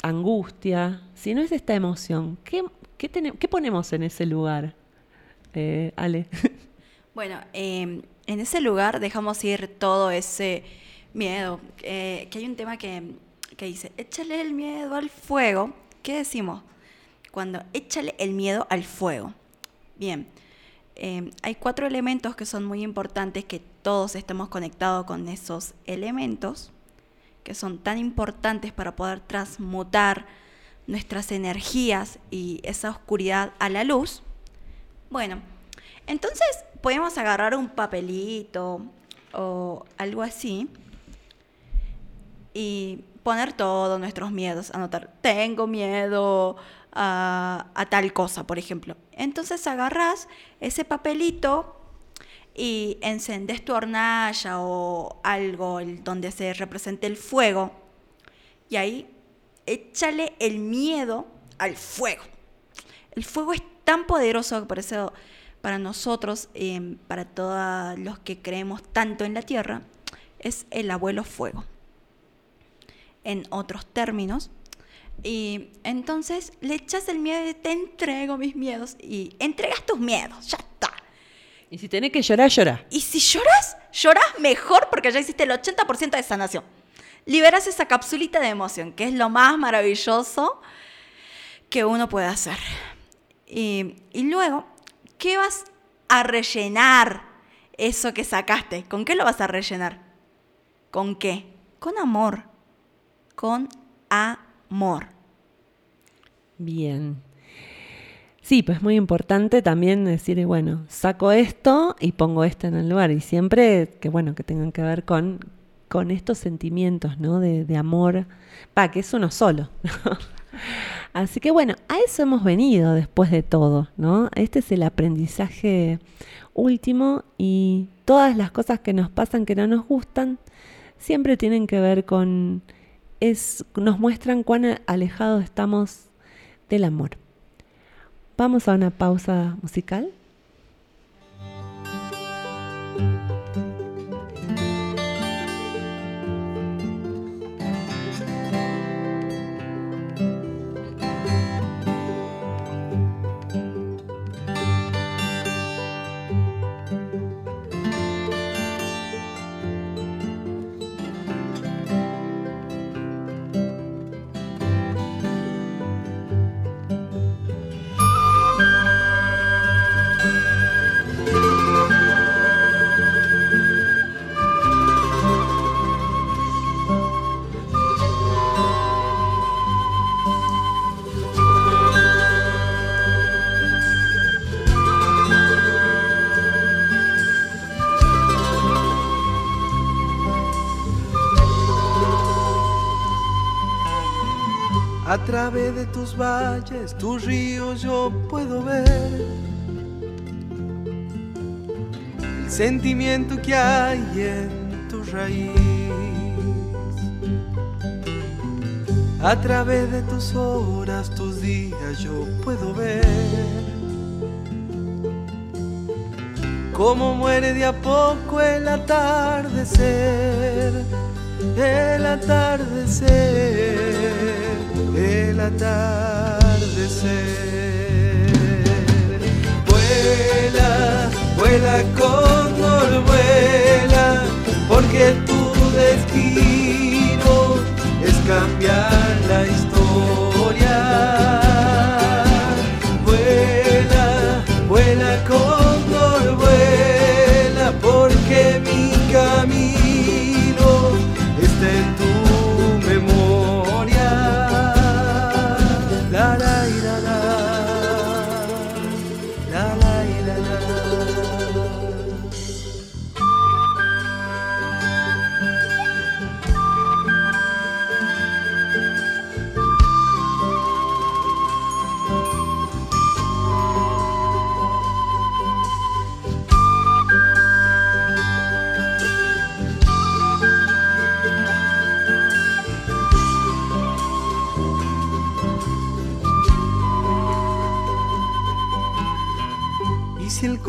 angustia, si no es esta emoción, ¿qué, qué, ponemos en ese lugar? Eh, Ale. Bueno, eh, en ese lugar dejamos ir todo ese miedo. eh, que hay un tema que, que dice, échale el miedo al fuego. ¿Qué decimos? Cuando échale el miedo al fuego. Bien, eh, hay cuatro elementos que son muy importantes, que todos estemos conectados con esos elementos, que son tan importantes para poder transmutar nuestras energías y esa oscuridad a la luz. Bueno, entonces podemos agarrar un papelito o algo así y poner todos nuestros miedos, anotar, tengo miedo a, a tal cosa, por ejemplo. Entonces agarras ese papelito y encendes tu hornalla o algo donde se represente el fuego y ahí échale el miedo al fuego. El fuego es tan poderoso por eso para nosotros, eh, para todos los que creemos tanto en la tierra, es el abuelo fuego. En otros términos, y entonces le echas el miedo y te entrego mis miedos y entregas tus miedos, ya. Y si tenés que llorar, llora. Y si lloras, lloras mejor porque ya hiciste el 80% de sanación. Liberas esa capsulita de emoción, que es lo más maravilloso que uno puede hacer. Y, y luego, ¿qué vas a rellenar eso que sacaste? ¿Con qué lo vas a rellenar? ¿Con qué? Con amor. Con amor. Bien. Sí, pues muy importante también decir, bueno, saco esto y pongo esto en el lugar. Y siempre que, bueno, que tengan que ver con, con estos sentimientos, ¿no? De, amor, pa, que es uno solo. Así que bueno, a eso hemos venido después de todo, ¿no? Este es el aprendizaje último y todas las cosas que nos pasan que no nos gustan siempre tienen que ver con es nos muestran cuán alejados estamos del amor. Vamos a una pausa musical. A través de tus valles, tus ríos yo puedo ver el sentimiento que hay en tu raíz. A través de tus horas, tus días yo puedo ver cómo muere de a poco el atardecer, el atardecer el atardecer. Vuela, vuela cóndor, vuela, porque tu destino es cambiar la historia.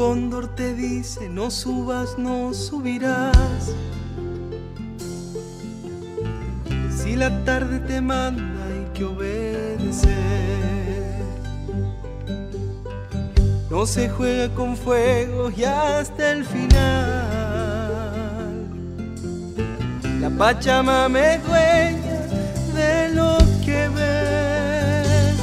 Cóndor te dice no subas, no subirás. Si la tarde te manda hay que obedecer. No se juega con fuego y hasta el final. La Pachamama es dueña de lo que ves,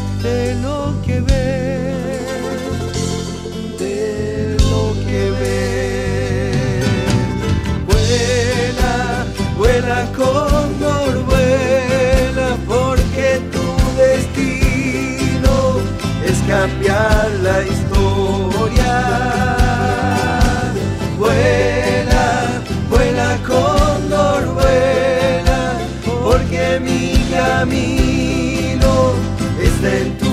cambiar la historia. Vuela, vuela cóndor, vuela, porque mi camino está en tu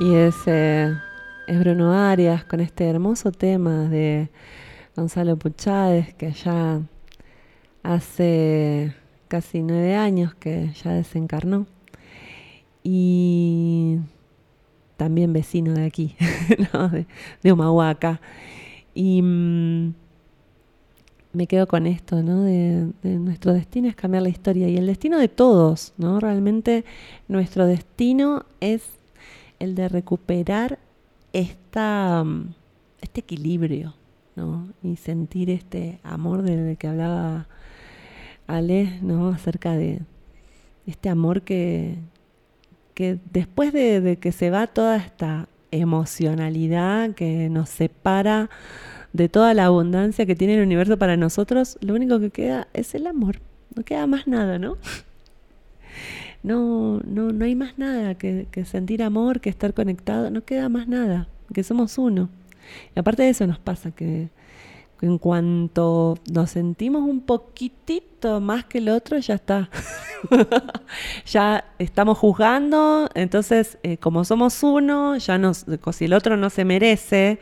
Y es, eh, es Bruno Arias con este hermoso tema de Gonzalo Puchades, que ya hace casi nueve años que ya desencarnó. Y también vecino de aquí, de, de. Y mm, me quedo con esto, ¿no? De nuestro destino es cambiar la historia y el destino de todos, ¿no? Realmente nuestro destino es el de recuperar esta, mm, este equilibrio, ¿no? Y sentir este amor del que hablaba Ale, ¿no? Acerca de este amor que, que después de, de que se va toda esta emocionalidad que nos separa de toda la abundancia que tiene el universo para nosotros, lo único que queda es el amor. No queda más nada, ¿no? No, no, no hay más nada que, sentir amor, que estar conectado, no queda más nada, que somos uno. Y aparte de eso nos pasa que, que en cuanto nos sentimos un poquitito más que el otro, ya está. ya estamos juzgando, entonces eh, como somos uno, ya nos, si el otro no se merece,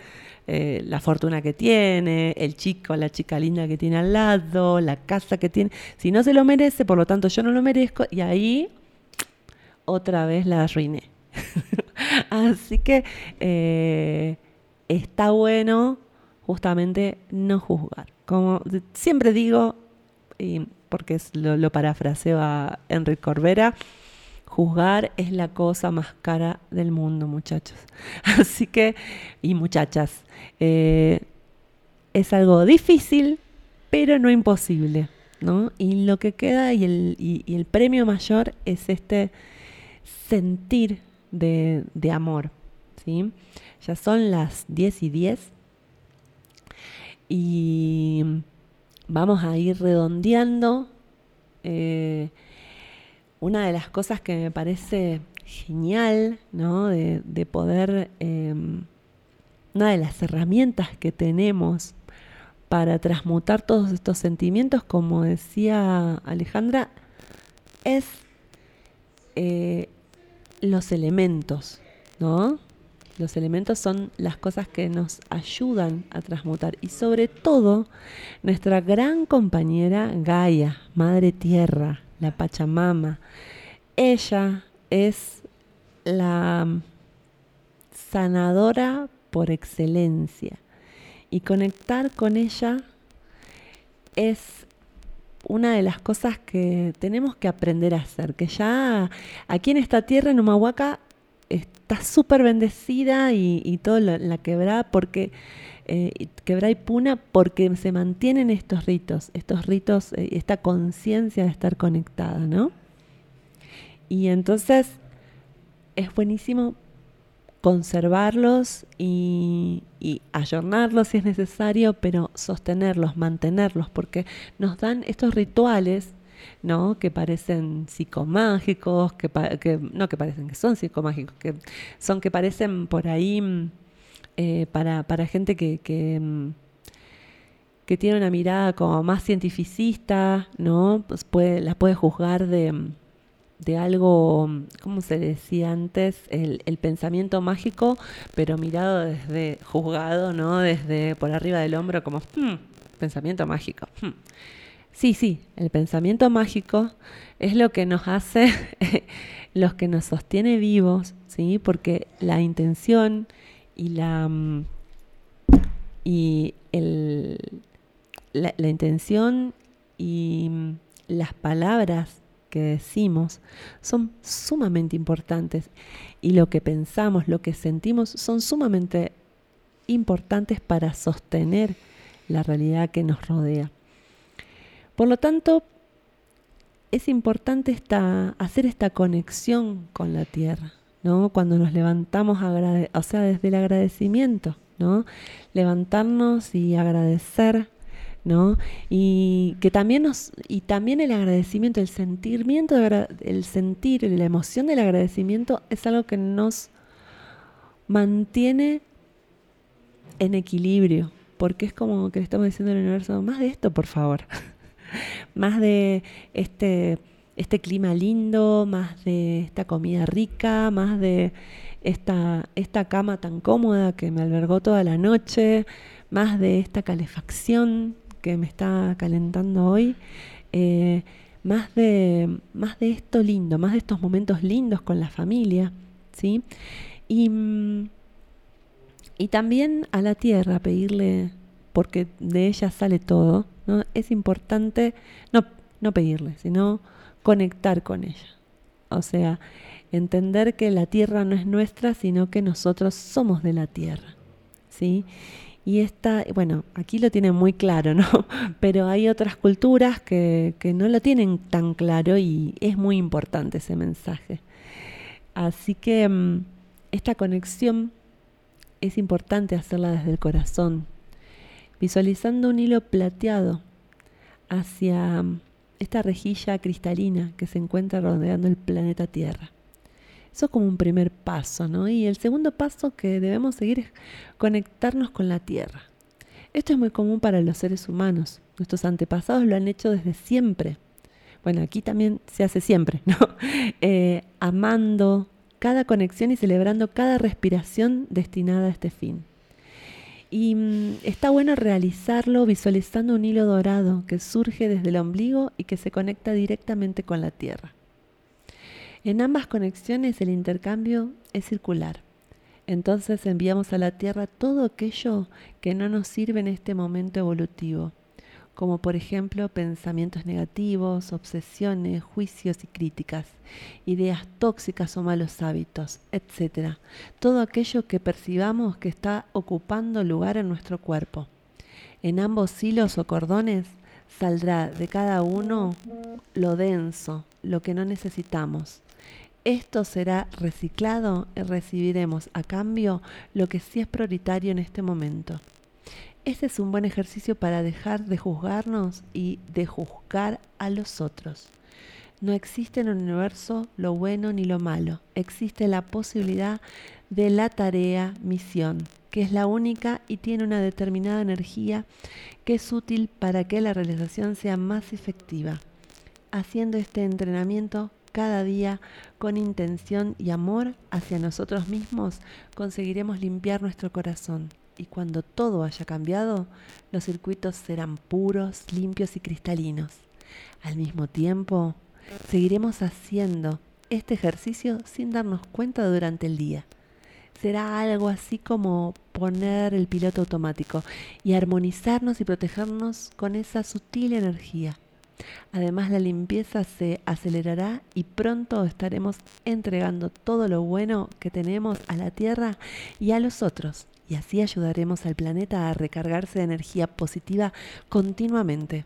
eh, la fortuna que tiene, el chico, la chica linda que tiene al lado, la casa que tiene. Si no se lo merece, por lo tanto yo no lo merezco, y ahí otra vez la arruiné. Así que eh, está bueno justamente no juzgar. Como siempre digo, y porque es- lo, lo parafraseo a Enrique Corbera, juzgar es la cosa más cara del mundo, muchachos. Así que, y muchachas, eh, es algo difícil, pero no imposible. ¿no? Y lo que queda y el, y- y el premio mayor es este sentir de, de amor. ¿sí? Ya son las 10 y 10 y vamos a ir redondeando. eh, una de las cosas que me parece genial, ¿no? De, de poder, eh, una de las herramientas que tenemos para transmutar todos estos sentimientos, como decía Alejandra, es eh, los elementos, ¿no? Los elementos son las cosas que nos ayudan a transmutar y sobre todo nuestra gran compañera Gaia, Madre Tierra, la Pachamama. Ella es la sanadora por excelencia y conectar con ella es una de las cosas que tenemos que aprender a hacer, que ya aquí en esta tierra, en Humahuaca, está súper bendecida y, todo la, quebrada porque eh, quebrada y puna porque se mantienen estos ritos, estos ritos, eh, esta conciencia de estar conectada, ¿no? Y entonces es buenísimo conservarlos y, y ayornarlos si es necesario, pero sostenerlos, mantenerlos, porque nos dan estos rituales, ¿no? Que parecen psicomágicos, que, que no que parecen, que son psicomágicos, que son que parecen por ahí mm, eh, para, para gente que, que, mm, que tiene una mirada como más cientificista, ¿no? Pues puede, las puede juzgar de, mm, de algo, ¿cómo se decía antes? El, pensamiento mágico, pero mirado desde juzgado, ¿no? Desde por arriba del hombro, como, "Hmm, pensamiento mágico. hmm". Sí, sí, el pensamiento mágico es lo que nos hace, los que nos sostiene vivos, ¿sí? Porque la intención y la y el, la, intención y las palabras decimos son sumamente importantes y lo que pensamos, lo que sentimos son sumamente importantes para sostener la realidad que nos rodea. Por lo tanto, es importante esta, hacer esta conexión con la tierra, ¿no? Cuando nos levantamos, o sea, desde el agradecimiento, ¿no? Levantarnos y agradecer, ¿no? Y que también nos, y también el agradecimiento, el sentimiento, el sentir, la emoción del agradecimiento es algo que nos mantiene en equilibrio, porque es como que le estamos diciendo al universo, más de esto, por favor. más de este, este clima lindo, más de esta comida rica, más de esta, esta cama tan cómoda que me albergó toda la noche, más de esta calefacción que me está calentando hoy, eh, más, de, más de esto lindo, más de estos momentos lindos con la familia, ¿sí? Y, mm, y también a la tierra pedirle, porque de ella sale todo, ¿no? Es importante no, no pedirle, sino conectar con ella. O sea, entender que la tierra no es nuestra, sino que nosotros somos de la tierra. ¿Sí? Y esta, bueno, aquí lo tienen muy claro, ¿no? Pero hay otras culturas que, que no lo tienen tan claro y es muy importante ese mensaje. Así que mm, esta conexión es importante hacerla desde el corazón, visualizando un hilo plateado hacia mm, esta rejilla cristalina que se encuentra rodeando el planeta Tierra. Eso es como un primer paso, ¿no? Y el segundo paso que debemos seguir es conectarnos con la Tierra. Esto es muy común para los seres humanos. Nuestros antepasados lo han hecho desde siempre. Bueno, aquí también se hace siempre, ¿no? Eh, amando cada conexión y celebrando cada respiración destinada a este fin. Y mm, está bueno realizarlo visualizando un hilo dorado que surge desde el ombligo y que se conecta directamente con la tierra. En ambas conexiones el intercambio es circular. Entonces enviamos a la tierra todo aquello que no nos sirve en este momento evolutivo, como por ejemplo pensamientos negativos, obsesiones, juicios y críticas, ideas tóxicas o malos hábitos, etc. Todo aquello que percibamos que está ocupando lugar en nuestro cuerpo. En ambos hilos o cordones saldrá de cada uno lo denso, lo que no necesitamos. Esto será reciclado y recibiremos a cambio lo que sí es prioritario en este momento. Este es un buen ejercicio para dejar de juzgarnos y de juzgar a los otros. No existe en el universo lo bueno ni lo malo. Existe la posibilidad de la tarea, misión, que es la única y tiene una determinada energía que es útil para que la realización sea más efectiva. Haciendo este entrenamiento cada día con intención y amor hacia nosotros mismos, conseguiremos limpiar nuestro corazón. Y cuando todo haya cambiado, los circuitos serán puros, limpios y cristalinos. Al mismo tiempo, seguiremos haciendo este ejercicio sin darnos cuenta durante el día. Será algo así como poner el piloto automático y armonizarnos y protegernos con esa sutil energía. Además, la limpieza se acelerará y pronto estaremos entregando todo lo bueno que tenemos a la Tierra y a los otros. Y así ayudaremos al planeta a recargarse de energía positiva continuamente.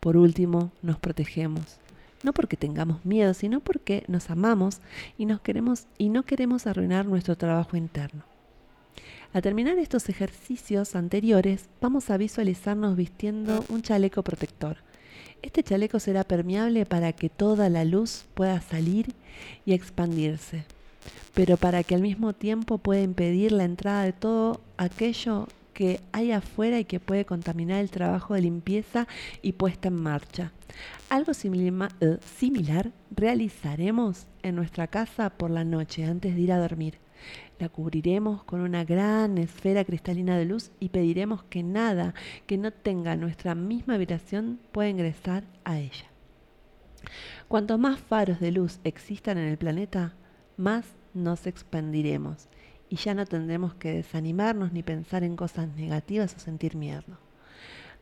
Por último, nos protegemos. No porque tengamos miedo, sino porque nos amamos y, nos queremos, y no queremos arruinar nuestro trabajo interno. Al terminar estos ejercicios anteriores, vamos a visualizarnos vistiendo un chaleco protector. Este chaleco será permeable para que toda la luz pueda salir y expandirse. pero para que al mismo tiempo pueda impedir la entrada de todo aquello que hay afuera y que puede contaminar el trabajo de limpieza y puesta en marcha. Algo eh, similar realizaremos en nuestra casa por la noche antes de ir a dormir. La cubriremos con una gran esfera cristalina de luz y pediremos que nada que no tenga nuestra misma vibración pueda ingresar a ella. Cuanto más faros de luz existan en el planeta, más nos expandiremos y ya no tendremos que desanimarnos ni pensar en cosas negativas o sentir miedo.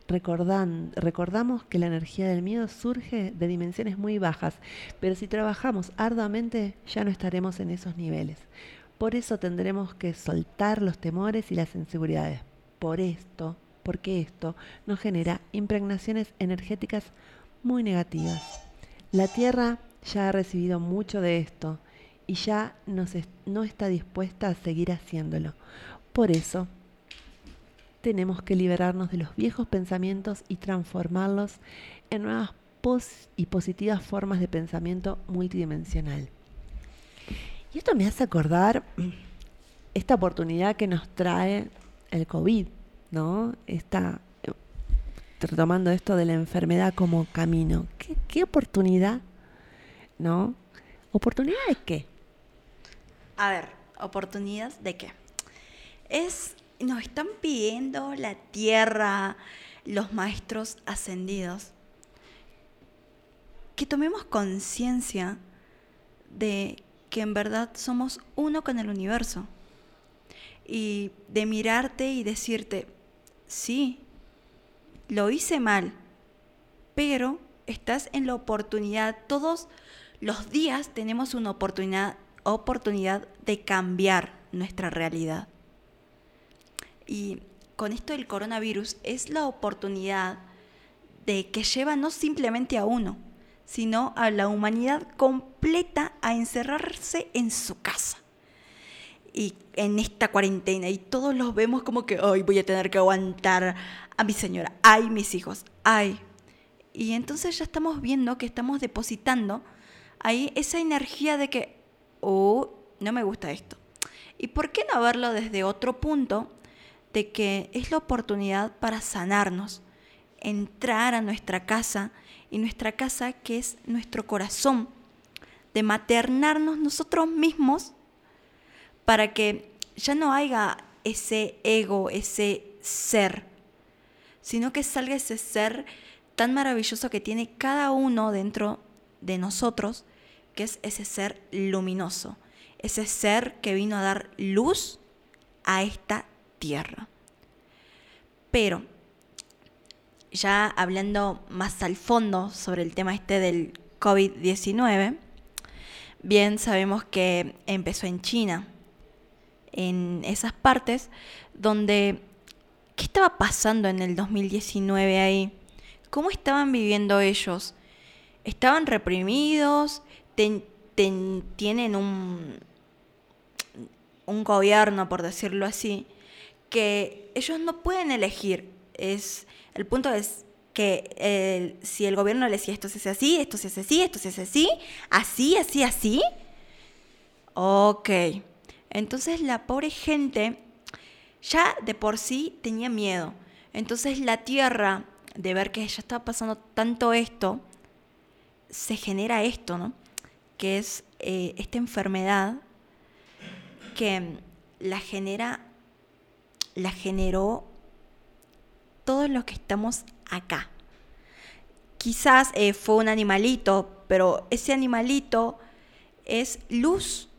Recordan- recordamos que la energía del miedo surge de dimensiones muy bajas, pero si trabajamos arduamente ya no estaremos en esos niveles. Por eso tendremos que soltar los temores y las inseguridades. Por esto, porque esto nos genera impregnaciones energéticas muy negativas. La Tierra ya ha recibido mucho de esto y ya no está dispuesta a seguir haciéndolo. Por eso, tenemos que liberarnos de los viejos pensamientos y transformarlos en nuevas pos- y positivas formas de pensamiento multidimensional. Y esto me hace acordar esta oportunidad que nos trae el COVID, ¿no? Esta, retomando esto de la enfermedad como camino. ¿Qué, qué oportunidad? ¿No? ¿Oportunidad de qué? A ver, oportunidad de qué? Es, nos están pidiendo la tierra, los maestros ascendidos, que tomemos conciencia de que en verdad somos uno con el universo. Y de mirarte y decirte, sí, lo hice mal, pero estás en la oportunidad, todos los días tenemos una oportunidad, oportunidad de cambiar nuestra realidad. Y con esto del coronavirus es la oportunidad de que lleva no simplemente a uno, sino a la humanidad completa a encerrarse en su casa. Y en esta cuarentena, y todos los vemos como que, ay, voy a tener que aguantar a mi señora, ay, mis hijos, ay. Y entonces ya estamos viendo que estamos depositando ahí esa energía de que, oh, no me gusta esto. ¿Y por qué no verlo desde otro punto? De que es la oportunidad para sanarnos, entrar a nuestra casa nuestra casa que es nuestro corazón, de maternarnos nosotros mismos para que ya no haya ese ego, ese ser, sino que salga ese ser tan maravilloso que tiene cada uno dentro de nosotros, que es ese ser luminoso, ese ser que vino a dar luz a esta tierra. Pero, ya hablando más al fondo sobre el tema este del COVID-19, bien sabemos que empezó en China, en esas partes donde, ¿qué estaba pasando en el 2019 ahí? ¿Cómo estaban viviendo ellos? ¿Estaban reprimidos? ¿Tienen un, un gobierno, por decirlo así, que ellos no pueden elegir? Es, el punto es que eh, si el gobierno le decía esto se hace así, esto se hace así, esto se hace así, así, así, así, ok. Entonces la pobre gente ya de por sí tenía miedo. Entonces la tierra, de ver que ya estaba pasando tanto esto, se genera esto, ¿no? Que es eh, esta enfermedad que la genera, la generó todos los que estamos acá. Quizás eh, fue un animalito, pero ese animalito es luz.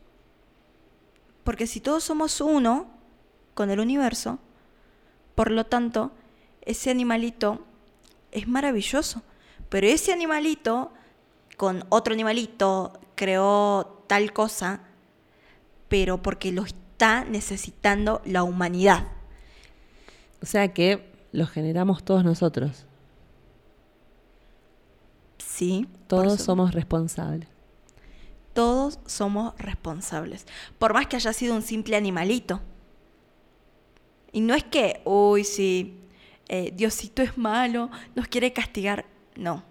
Porque si todos somos uno con el universo, por lo tanto, ese animalito es maravilloso. Pero ese animalito con otro animalito creó tal cosa, pero porque lo está necesitando la humanidad. O sea que lo generamos todos nosotros. Sí, Todos somos responsables. todos somos responsables. Por más que haya sido un simple animalito. Y no es que, uy, sí, eh, Diosito es malo, nos quiere castigar. No.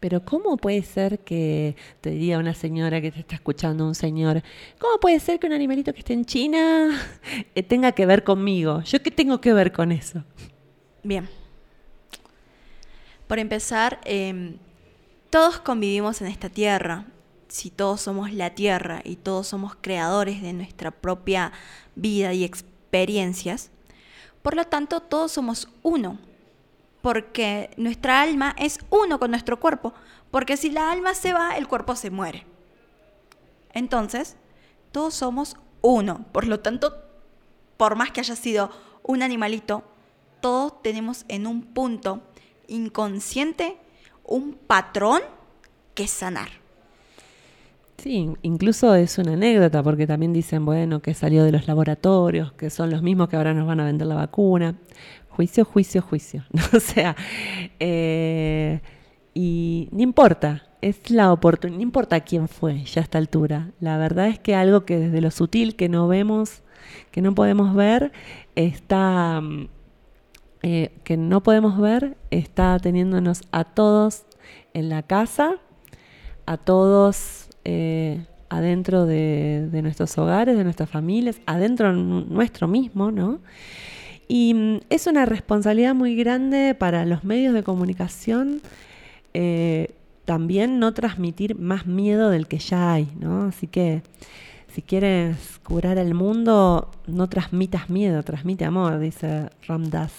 Pero ¿cómo puede ser que, te diría una señora que te está escuchando, un señor, ¿cómo puede ser que un animalito que esté en China eh, tenga que ver conmigo? ¿Yo qué tengo que ver con eso? Bien. Por empezar, em, todos convivimos en esta tierra. Si todos somos la tierra y todos somos creadores de nuestra propia vida y experiencias, por lo tanto todos somos uno. Porque nuestra alma es uno con nuestro cuerpo. Porque si la alma se va, el cuerpo se muere. Entonces, todos somos uno. Por lo tanto, por más que haya sido un animalito, todos tenemos en un punto inconsciente un patrón que sanar. Sí, incluso es una anécdota porque también dicen, bueno, que salió de los laboratorios, que son los mismos que ahora nos van a vender la vacuna. Juicio, juicio, juicio. o sea, eh, y no importa, es la oportunidad, no importa quién fue ya a esta altura. La verdad es que algo que desde lo sutil que no vemos, que no podemos ver, está mm, eh, que no podemos ver está teniéndonos a todos en la casa, a todos eh, adentro de, nuestros hogares, de nuestras familias, adentro nuestro mismo, ¿no? Y mm, es una responsabilidad muy grande para los medios de comunicación eh, también no transmitir más miedo del que ya hay, ¿no? Así que si quieres curar el mundo, no transmitas miedo, transmite amor, dice Ramdas.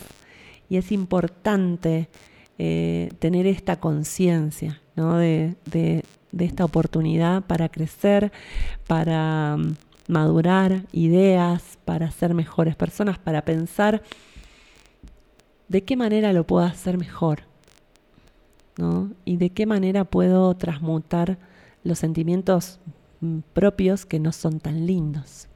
Y es importante eh, tener esta conciencia de, esta oportunidad para crecer, para mm, madurar ideas, para ser mejores personas, para pensar de qué manera lo puedo hacer mejor. Y de qué manera puedo transmutar los sentimientos mm, propios que no son tan lindos.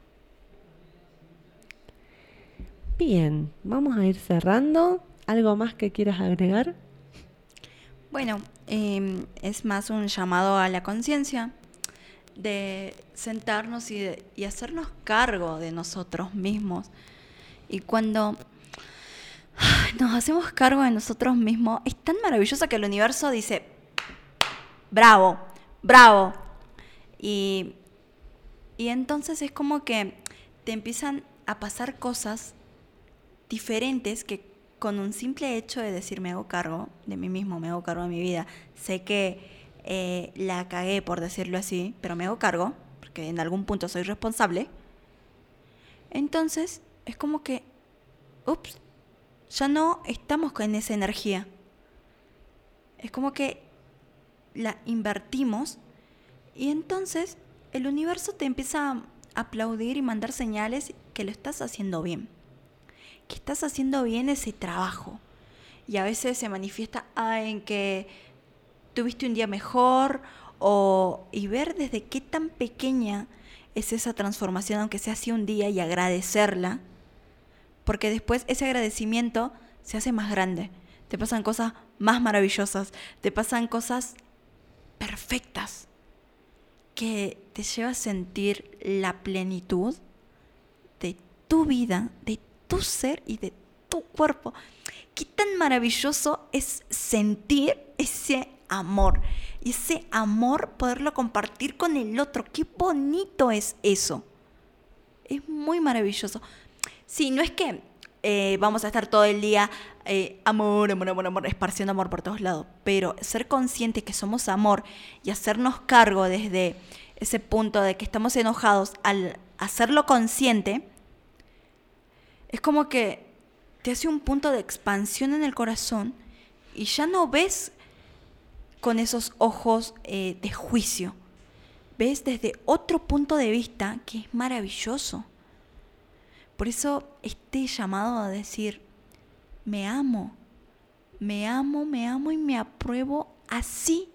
Bien, vamos a ir cerrando. ¿Algo más que quieras agregar? Bueno, em, es más un llamado a la conciencia de sentarnos y, y, hacernos cargo de nosotros mismos. Y cuando nos hacemos cargo de nosotros mismos, es tan maravilloso que el universo dice, bravo, bravo. Y, y entonces es como que te empiezan a pasar cosas diferentes que con un simple hecho de decir me hago cargo de mí mismo, me hago cargo de mi vida, sé que eh, la cagué por decirlo así, pero me hago cargo, porque en algún punto soy responsable, entonces es como que, ups, ya no estamos con esa energía. Es como que la invertimos y entonces el universo te empieza a aplaudir y mandar señales que lo estás haciendo bien que estás haciendo bien ese trabajo. Y a veces se manifiesta en que tuviste un día mejor o y ver desde qué tan pequeña es esa transformación, aunque sea así un día, y agradecerla, porque después ese agradecimiento se hace más grande. Te pasan cosas más maravillosas, te pasan cosas perfectas que te lleva a sentir la plenitud de tu vida, de tu ser y de tu cuerpo. Qué tan maravilloso es sentir ese amor. Y ese amor poderlo compartir con el otro. Qué bonito es eso. Es muy maravilloso. Sí, no es que eh, vamos a estar todo el día eh, amor, amor, amor, amor, esparciendo amor por todos lados. Pero ser consciente que somos amor y hacernos cargo desde ese punto de que estamos enojados al hacerlo consciente, es como que te hace un punto de expansión en el corazón y ya no ves con esos ojos eh, de juicio. Ves desde otro punto de vista que es maravilloso. Por eso este llamado a decir, me amo, me amo, me amo y me apruebo así,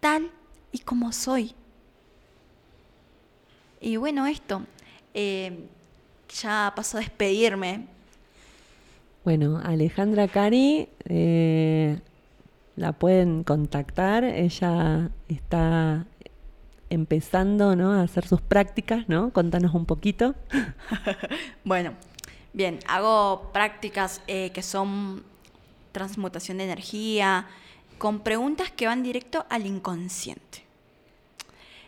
tal y como soy. Y bueno, esto, eh, ya paso a despedirme. Bueno, Alejandra Cari, eh, la pueden contactar, ella está empezando ¿no? a hacer sus prácticas, ¿no? Contanos un poquito. bueno, bien, hago prácticas eh, que son transmutación de energía, con preguntas que van directo al inconsciente.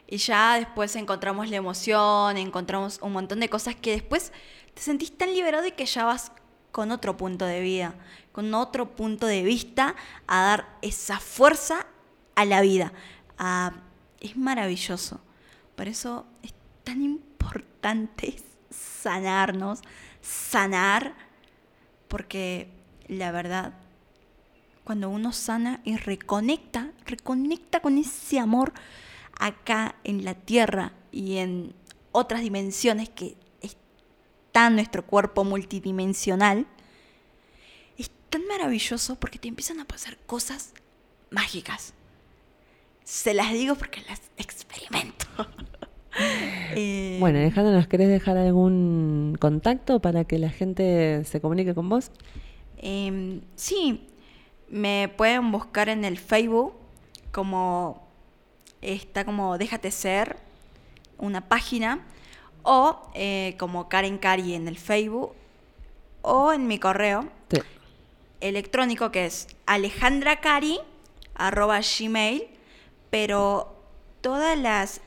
Y ya después encontramos la emoción, encontramos un montón de cosas que después te sentís tan liberado y que ya vas con otro punto de vida, con otro punto de vista a dar esa fuerza a la vida. a- es maravilloso. Por eso es tan importante sanarnos, sanar, porque la verdad, cuando uno sana y reconecta, reconecta con ese amor acá en la tierra y en otras dimensiones que está nuestro cuerpo multidimensional, es tan maravilloso porque te empiezan a pasar cosas mágicas. Se las digo porque las experimento. Eh, Bueno, Alejandra, ¿nos querés dejar algún contacto para que la gente se comunique con vos? Em, sí, me pueden buscar en el Facebook como está como Déjate Ser, una página, o eh, como Karen Cari en el Facebook, o en mi correo Sí. electrónico que es alejandracari arroba gmail, pero todas las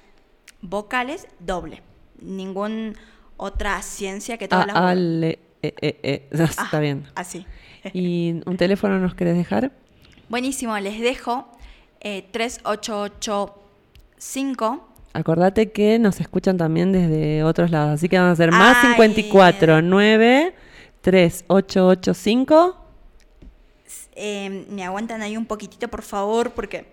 vocales doble, ningún otra ciencia que todas las Ah, vocales. Ale- eh, eh, eh, Está Ah, bien. Así. ¿Y un teléfono nos querés dejar? Buenísimo, les dejo eh, 3885. Acordate que nos escuchan también desde otros lados, así que vamos a hacer más Ay. 54 9 3885. Eh, me aguantan ahí un poquitito, por favor, porque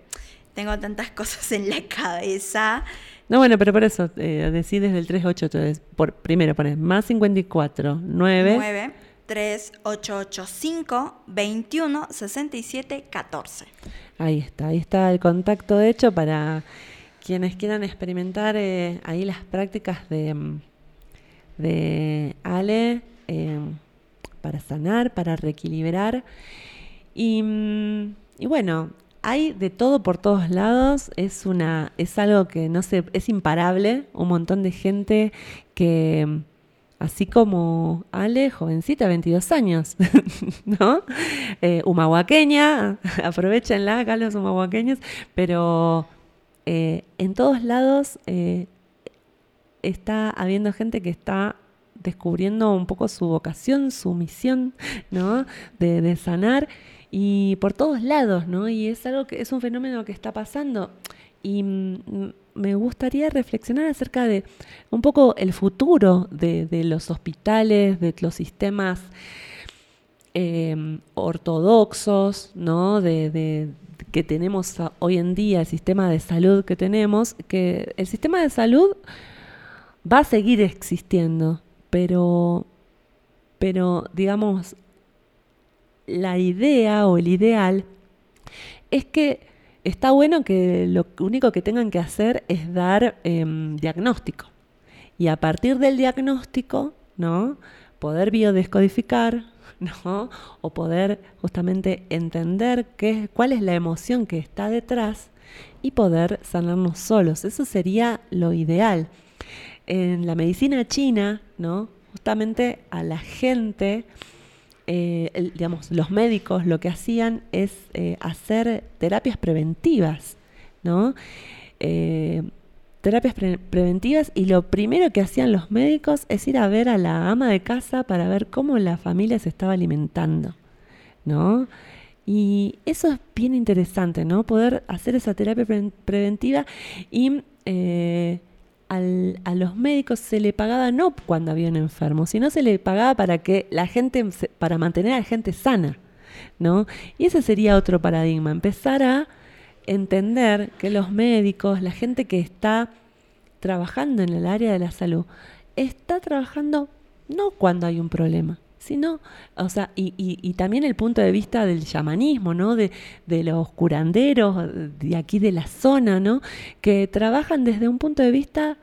tengo tantas cosas en la cabeza. No, bueno, pero por eso, eh, decís desde el 388. es Por, primero pones más 54 9. 9 3885 21 67 14. Ahí está, ahí está el contacto hecho para quienes quieran experimentar eh, ahí las prácticas de, mm, de Ale eh, para sanar, para reequilibrar. Y, mm, y bueno, hay de todo por todos lados, es, una, es algo que no sé, es imparable, un montón de gente que, mm, así como Ale, jovencita, 22 años, ¿no? Eh, humahuaqueña, aprovechenla acá los humahuaqueños, pero eh, en todos lados eh, está habiendo gente que está descubriendo un poco su vocación, su misión, ¿no? De, de sanar y por todos lados, ¿no? Y es algo que es un fenómeno que está pasando y mm, me gustaría reflexionar acerca de un poco el futuro de, los hospitales, de los sistemas eh, ortodoxos, ¿no? De, que tenemos hoy en día, el sistema de salud que tenemos, que el sistema de salud va a seguir existiendo, pero, pero digamos, la idea o el ideal es que está bueno que lo único que tengan que hacer es dar em, diagnóstico. Y a partir del diagnóstico, ¿no? Poder biodescodificar, ¿no? O poder justamente entender qué, cuál es la emoción que está detrás y poder sanarnos solos. Eso sería lo ideal. En la medicina china, ¿no? Justamente a la gente, eh, digamos, los médicos lo que hacían es eh, hacer terapias preventivas, ¿no? Eh, terapias pre- preventivas y lo primero que hacían los médicos es ir a ver a la ama de casa para ver cómo la familia se estaba alimentando, ¿no? Y eso es bien interesante, ¿no? Poder hacer esa terapia pre- preventiva y al- a los médicos se le pagaba no cuando había un enfermo, sino se le pagaba para que la gente, para mantener a la gente sana, ¿no? Y ese sería otro paradigma, empezar a entender que los médicos, la gente que está trabajando en el área de la salud, está trabajando no cuando hay un problema, sino, o sea, y, también el punto de vista del chamanismo, ¿no? De, de los curanderos de aquí de la zona, ¿no? Que trabajan desde un punto de vista,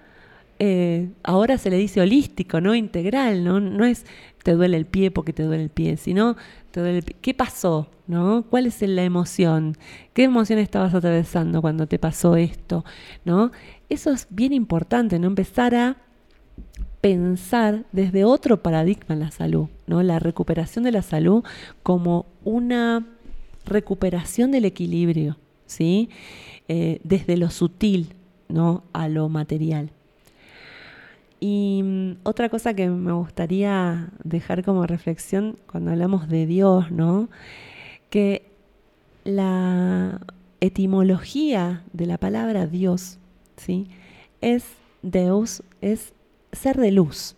eh, ahora se le dice holístico, ¿no? Integral, ¿no? No es te duele el pie porque te duele el pie, sino te duele el pie. ¿Qué pasó? ¿No? ¿Cuál es la emoción? ¿Qué emoción estabas atravesando cuando te pasó esto? ¿No? Eso es bien importante, ¿no? Empezar a pensar desde otro paradigma la salud, ¿no? La recuperación de la salud como una recuperación del equilibrio, ¿sí? Eh, desde lo sutil ¿no? a lo material. Y mm, otra cosa que me gustaría dejar como reflexión cuando hablamos de Dios, ¿no? Que la etimología de la palabra Dios, ¿sí? Es Deus, es ser de luz.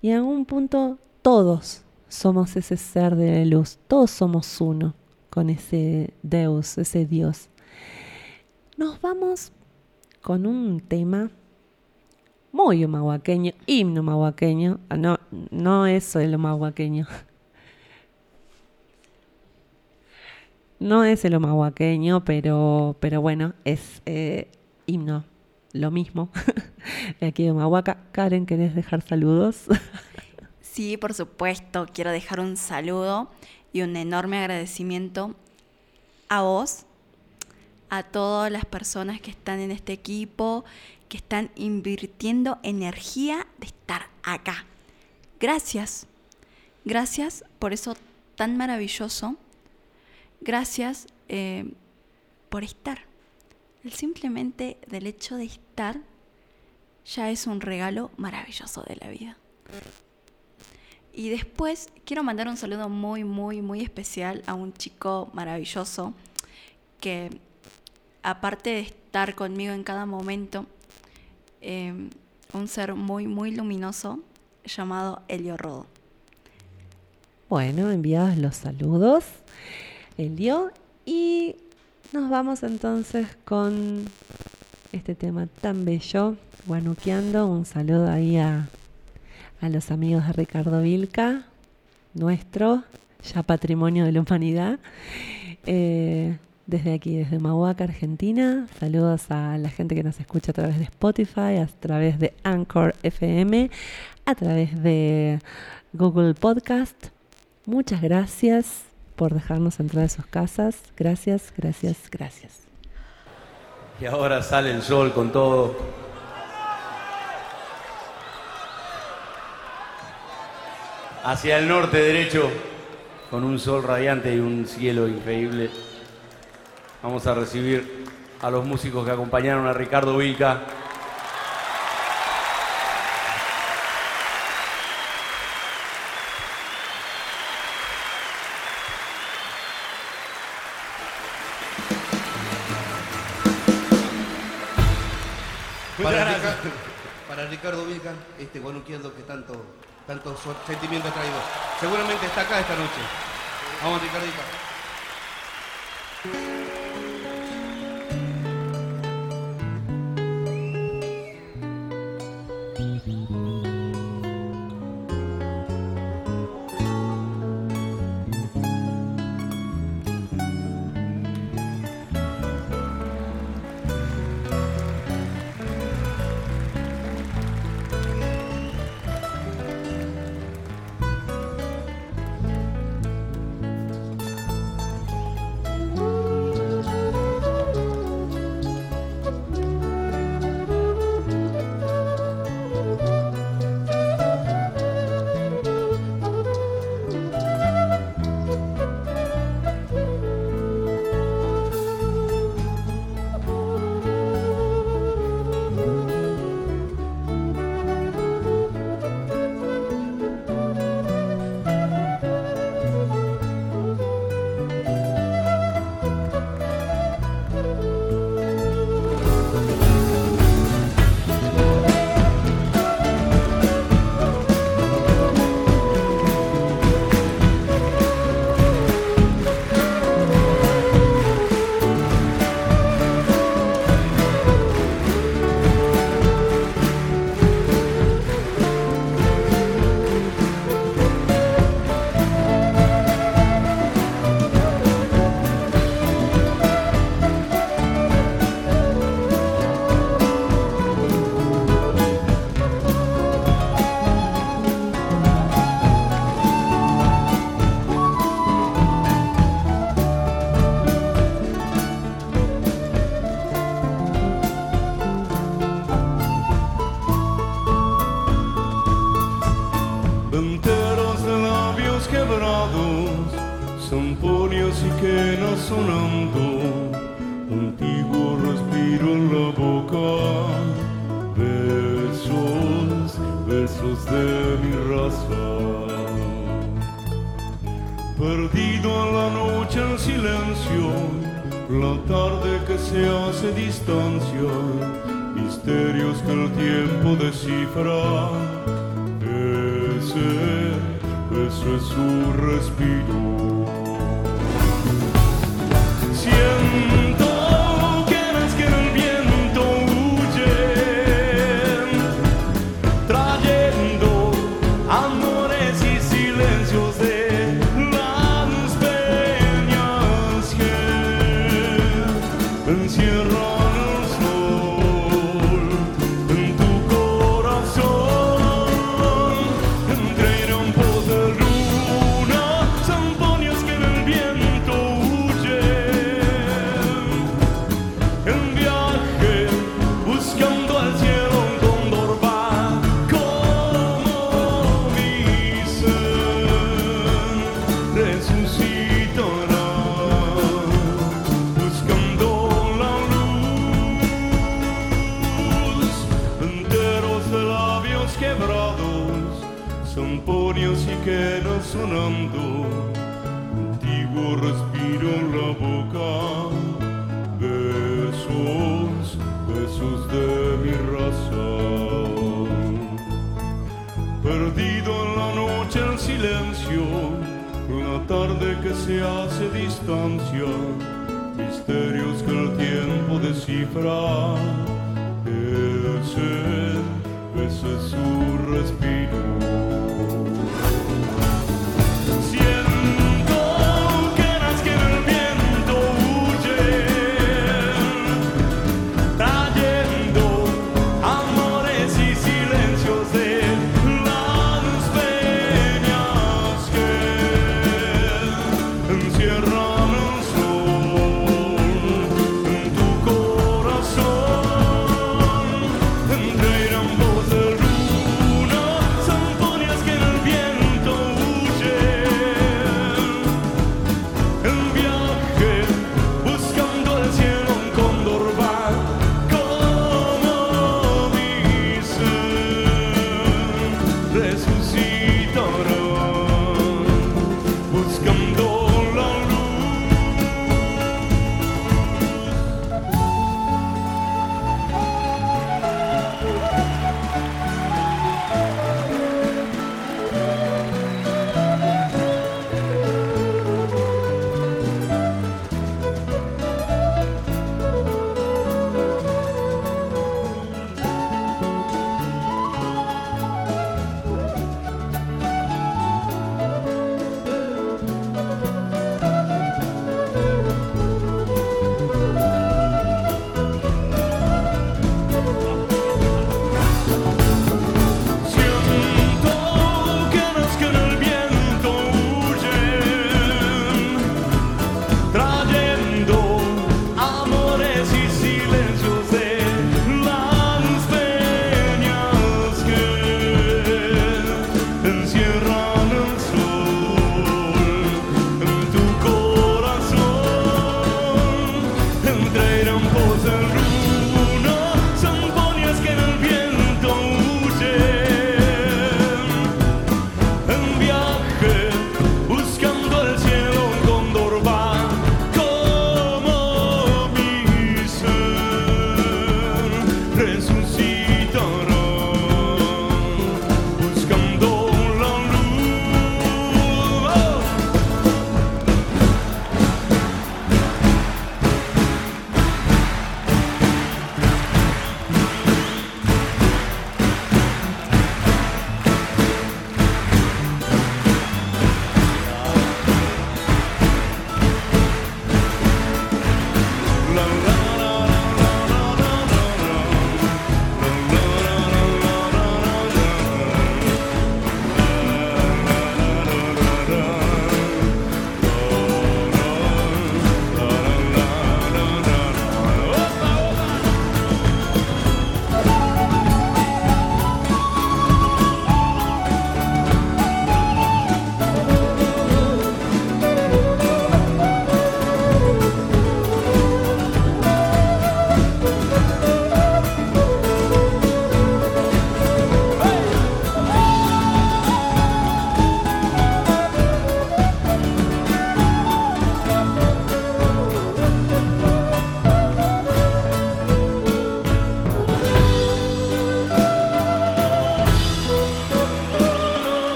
Y en algún punto todos somos ese ser de luz, todos somos uno con ese Deus, ese Dios. Nos vamos con un tema muy humahuaqueño, himno humahuaqueño, ah, no, no es el humahuaqueño. No es el humahuaqueño, pero, pero bueno, es eh, himno, lo mismo. aquí de Humahuaca. Karen, ¿querés dejar saludos? Sí, por supuesto, quiero dejar un saludo y un enorme agradecimiento a vos, a todas las personas que están en este equipo, que están invirtiendo energía de estar acá. Gracias, gracias por eso tan maravilloso, gracias eh, por estar. El simplemente del hecho de estar ya es un regalo maravilloso de la vida. Y después quiero mandar un saludo muy, muy, muy especial a un chico maravilloso que aparte de estar conmigo en cada momento, eh, un ser muy, muy luminoso llamado Elio Rodo. Bueno, enviados los saludos, Elio, y nos vamos entonces con este tema tan bello, guanuqueando. Un saludo ahí a a los amigos de Ricardo Vilca, nuestro, ya patrimonio de la humanidad. Eh, desde aquí, desde Mahuaca, Argentina. Saludos a la gente que nos escucha a través de Spotify, a través de Anchor FM, a través de Google Podcast. Muchas gracias por dejarnos entrar a sus casas. Gracias, gracias, gracias. Y ahora sale el sol con todo. hacia el norte derecho, con un sol radiante y un cielo increíble. Vamos a recibir a los músicos que acompañaron a Ricardo Vilca. Ricardo Vilca, este guanuqueando que tanto tanto sentimiento ha traído. Seguramente está acá esta noche. Vamos, Ricardito.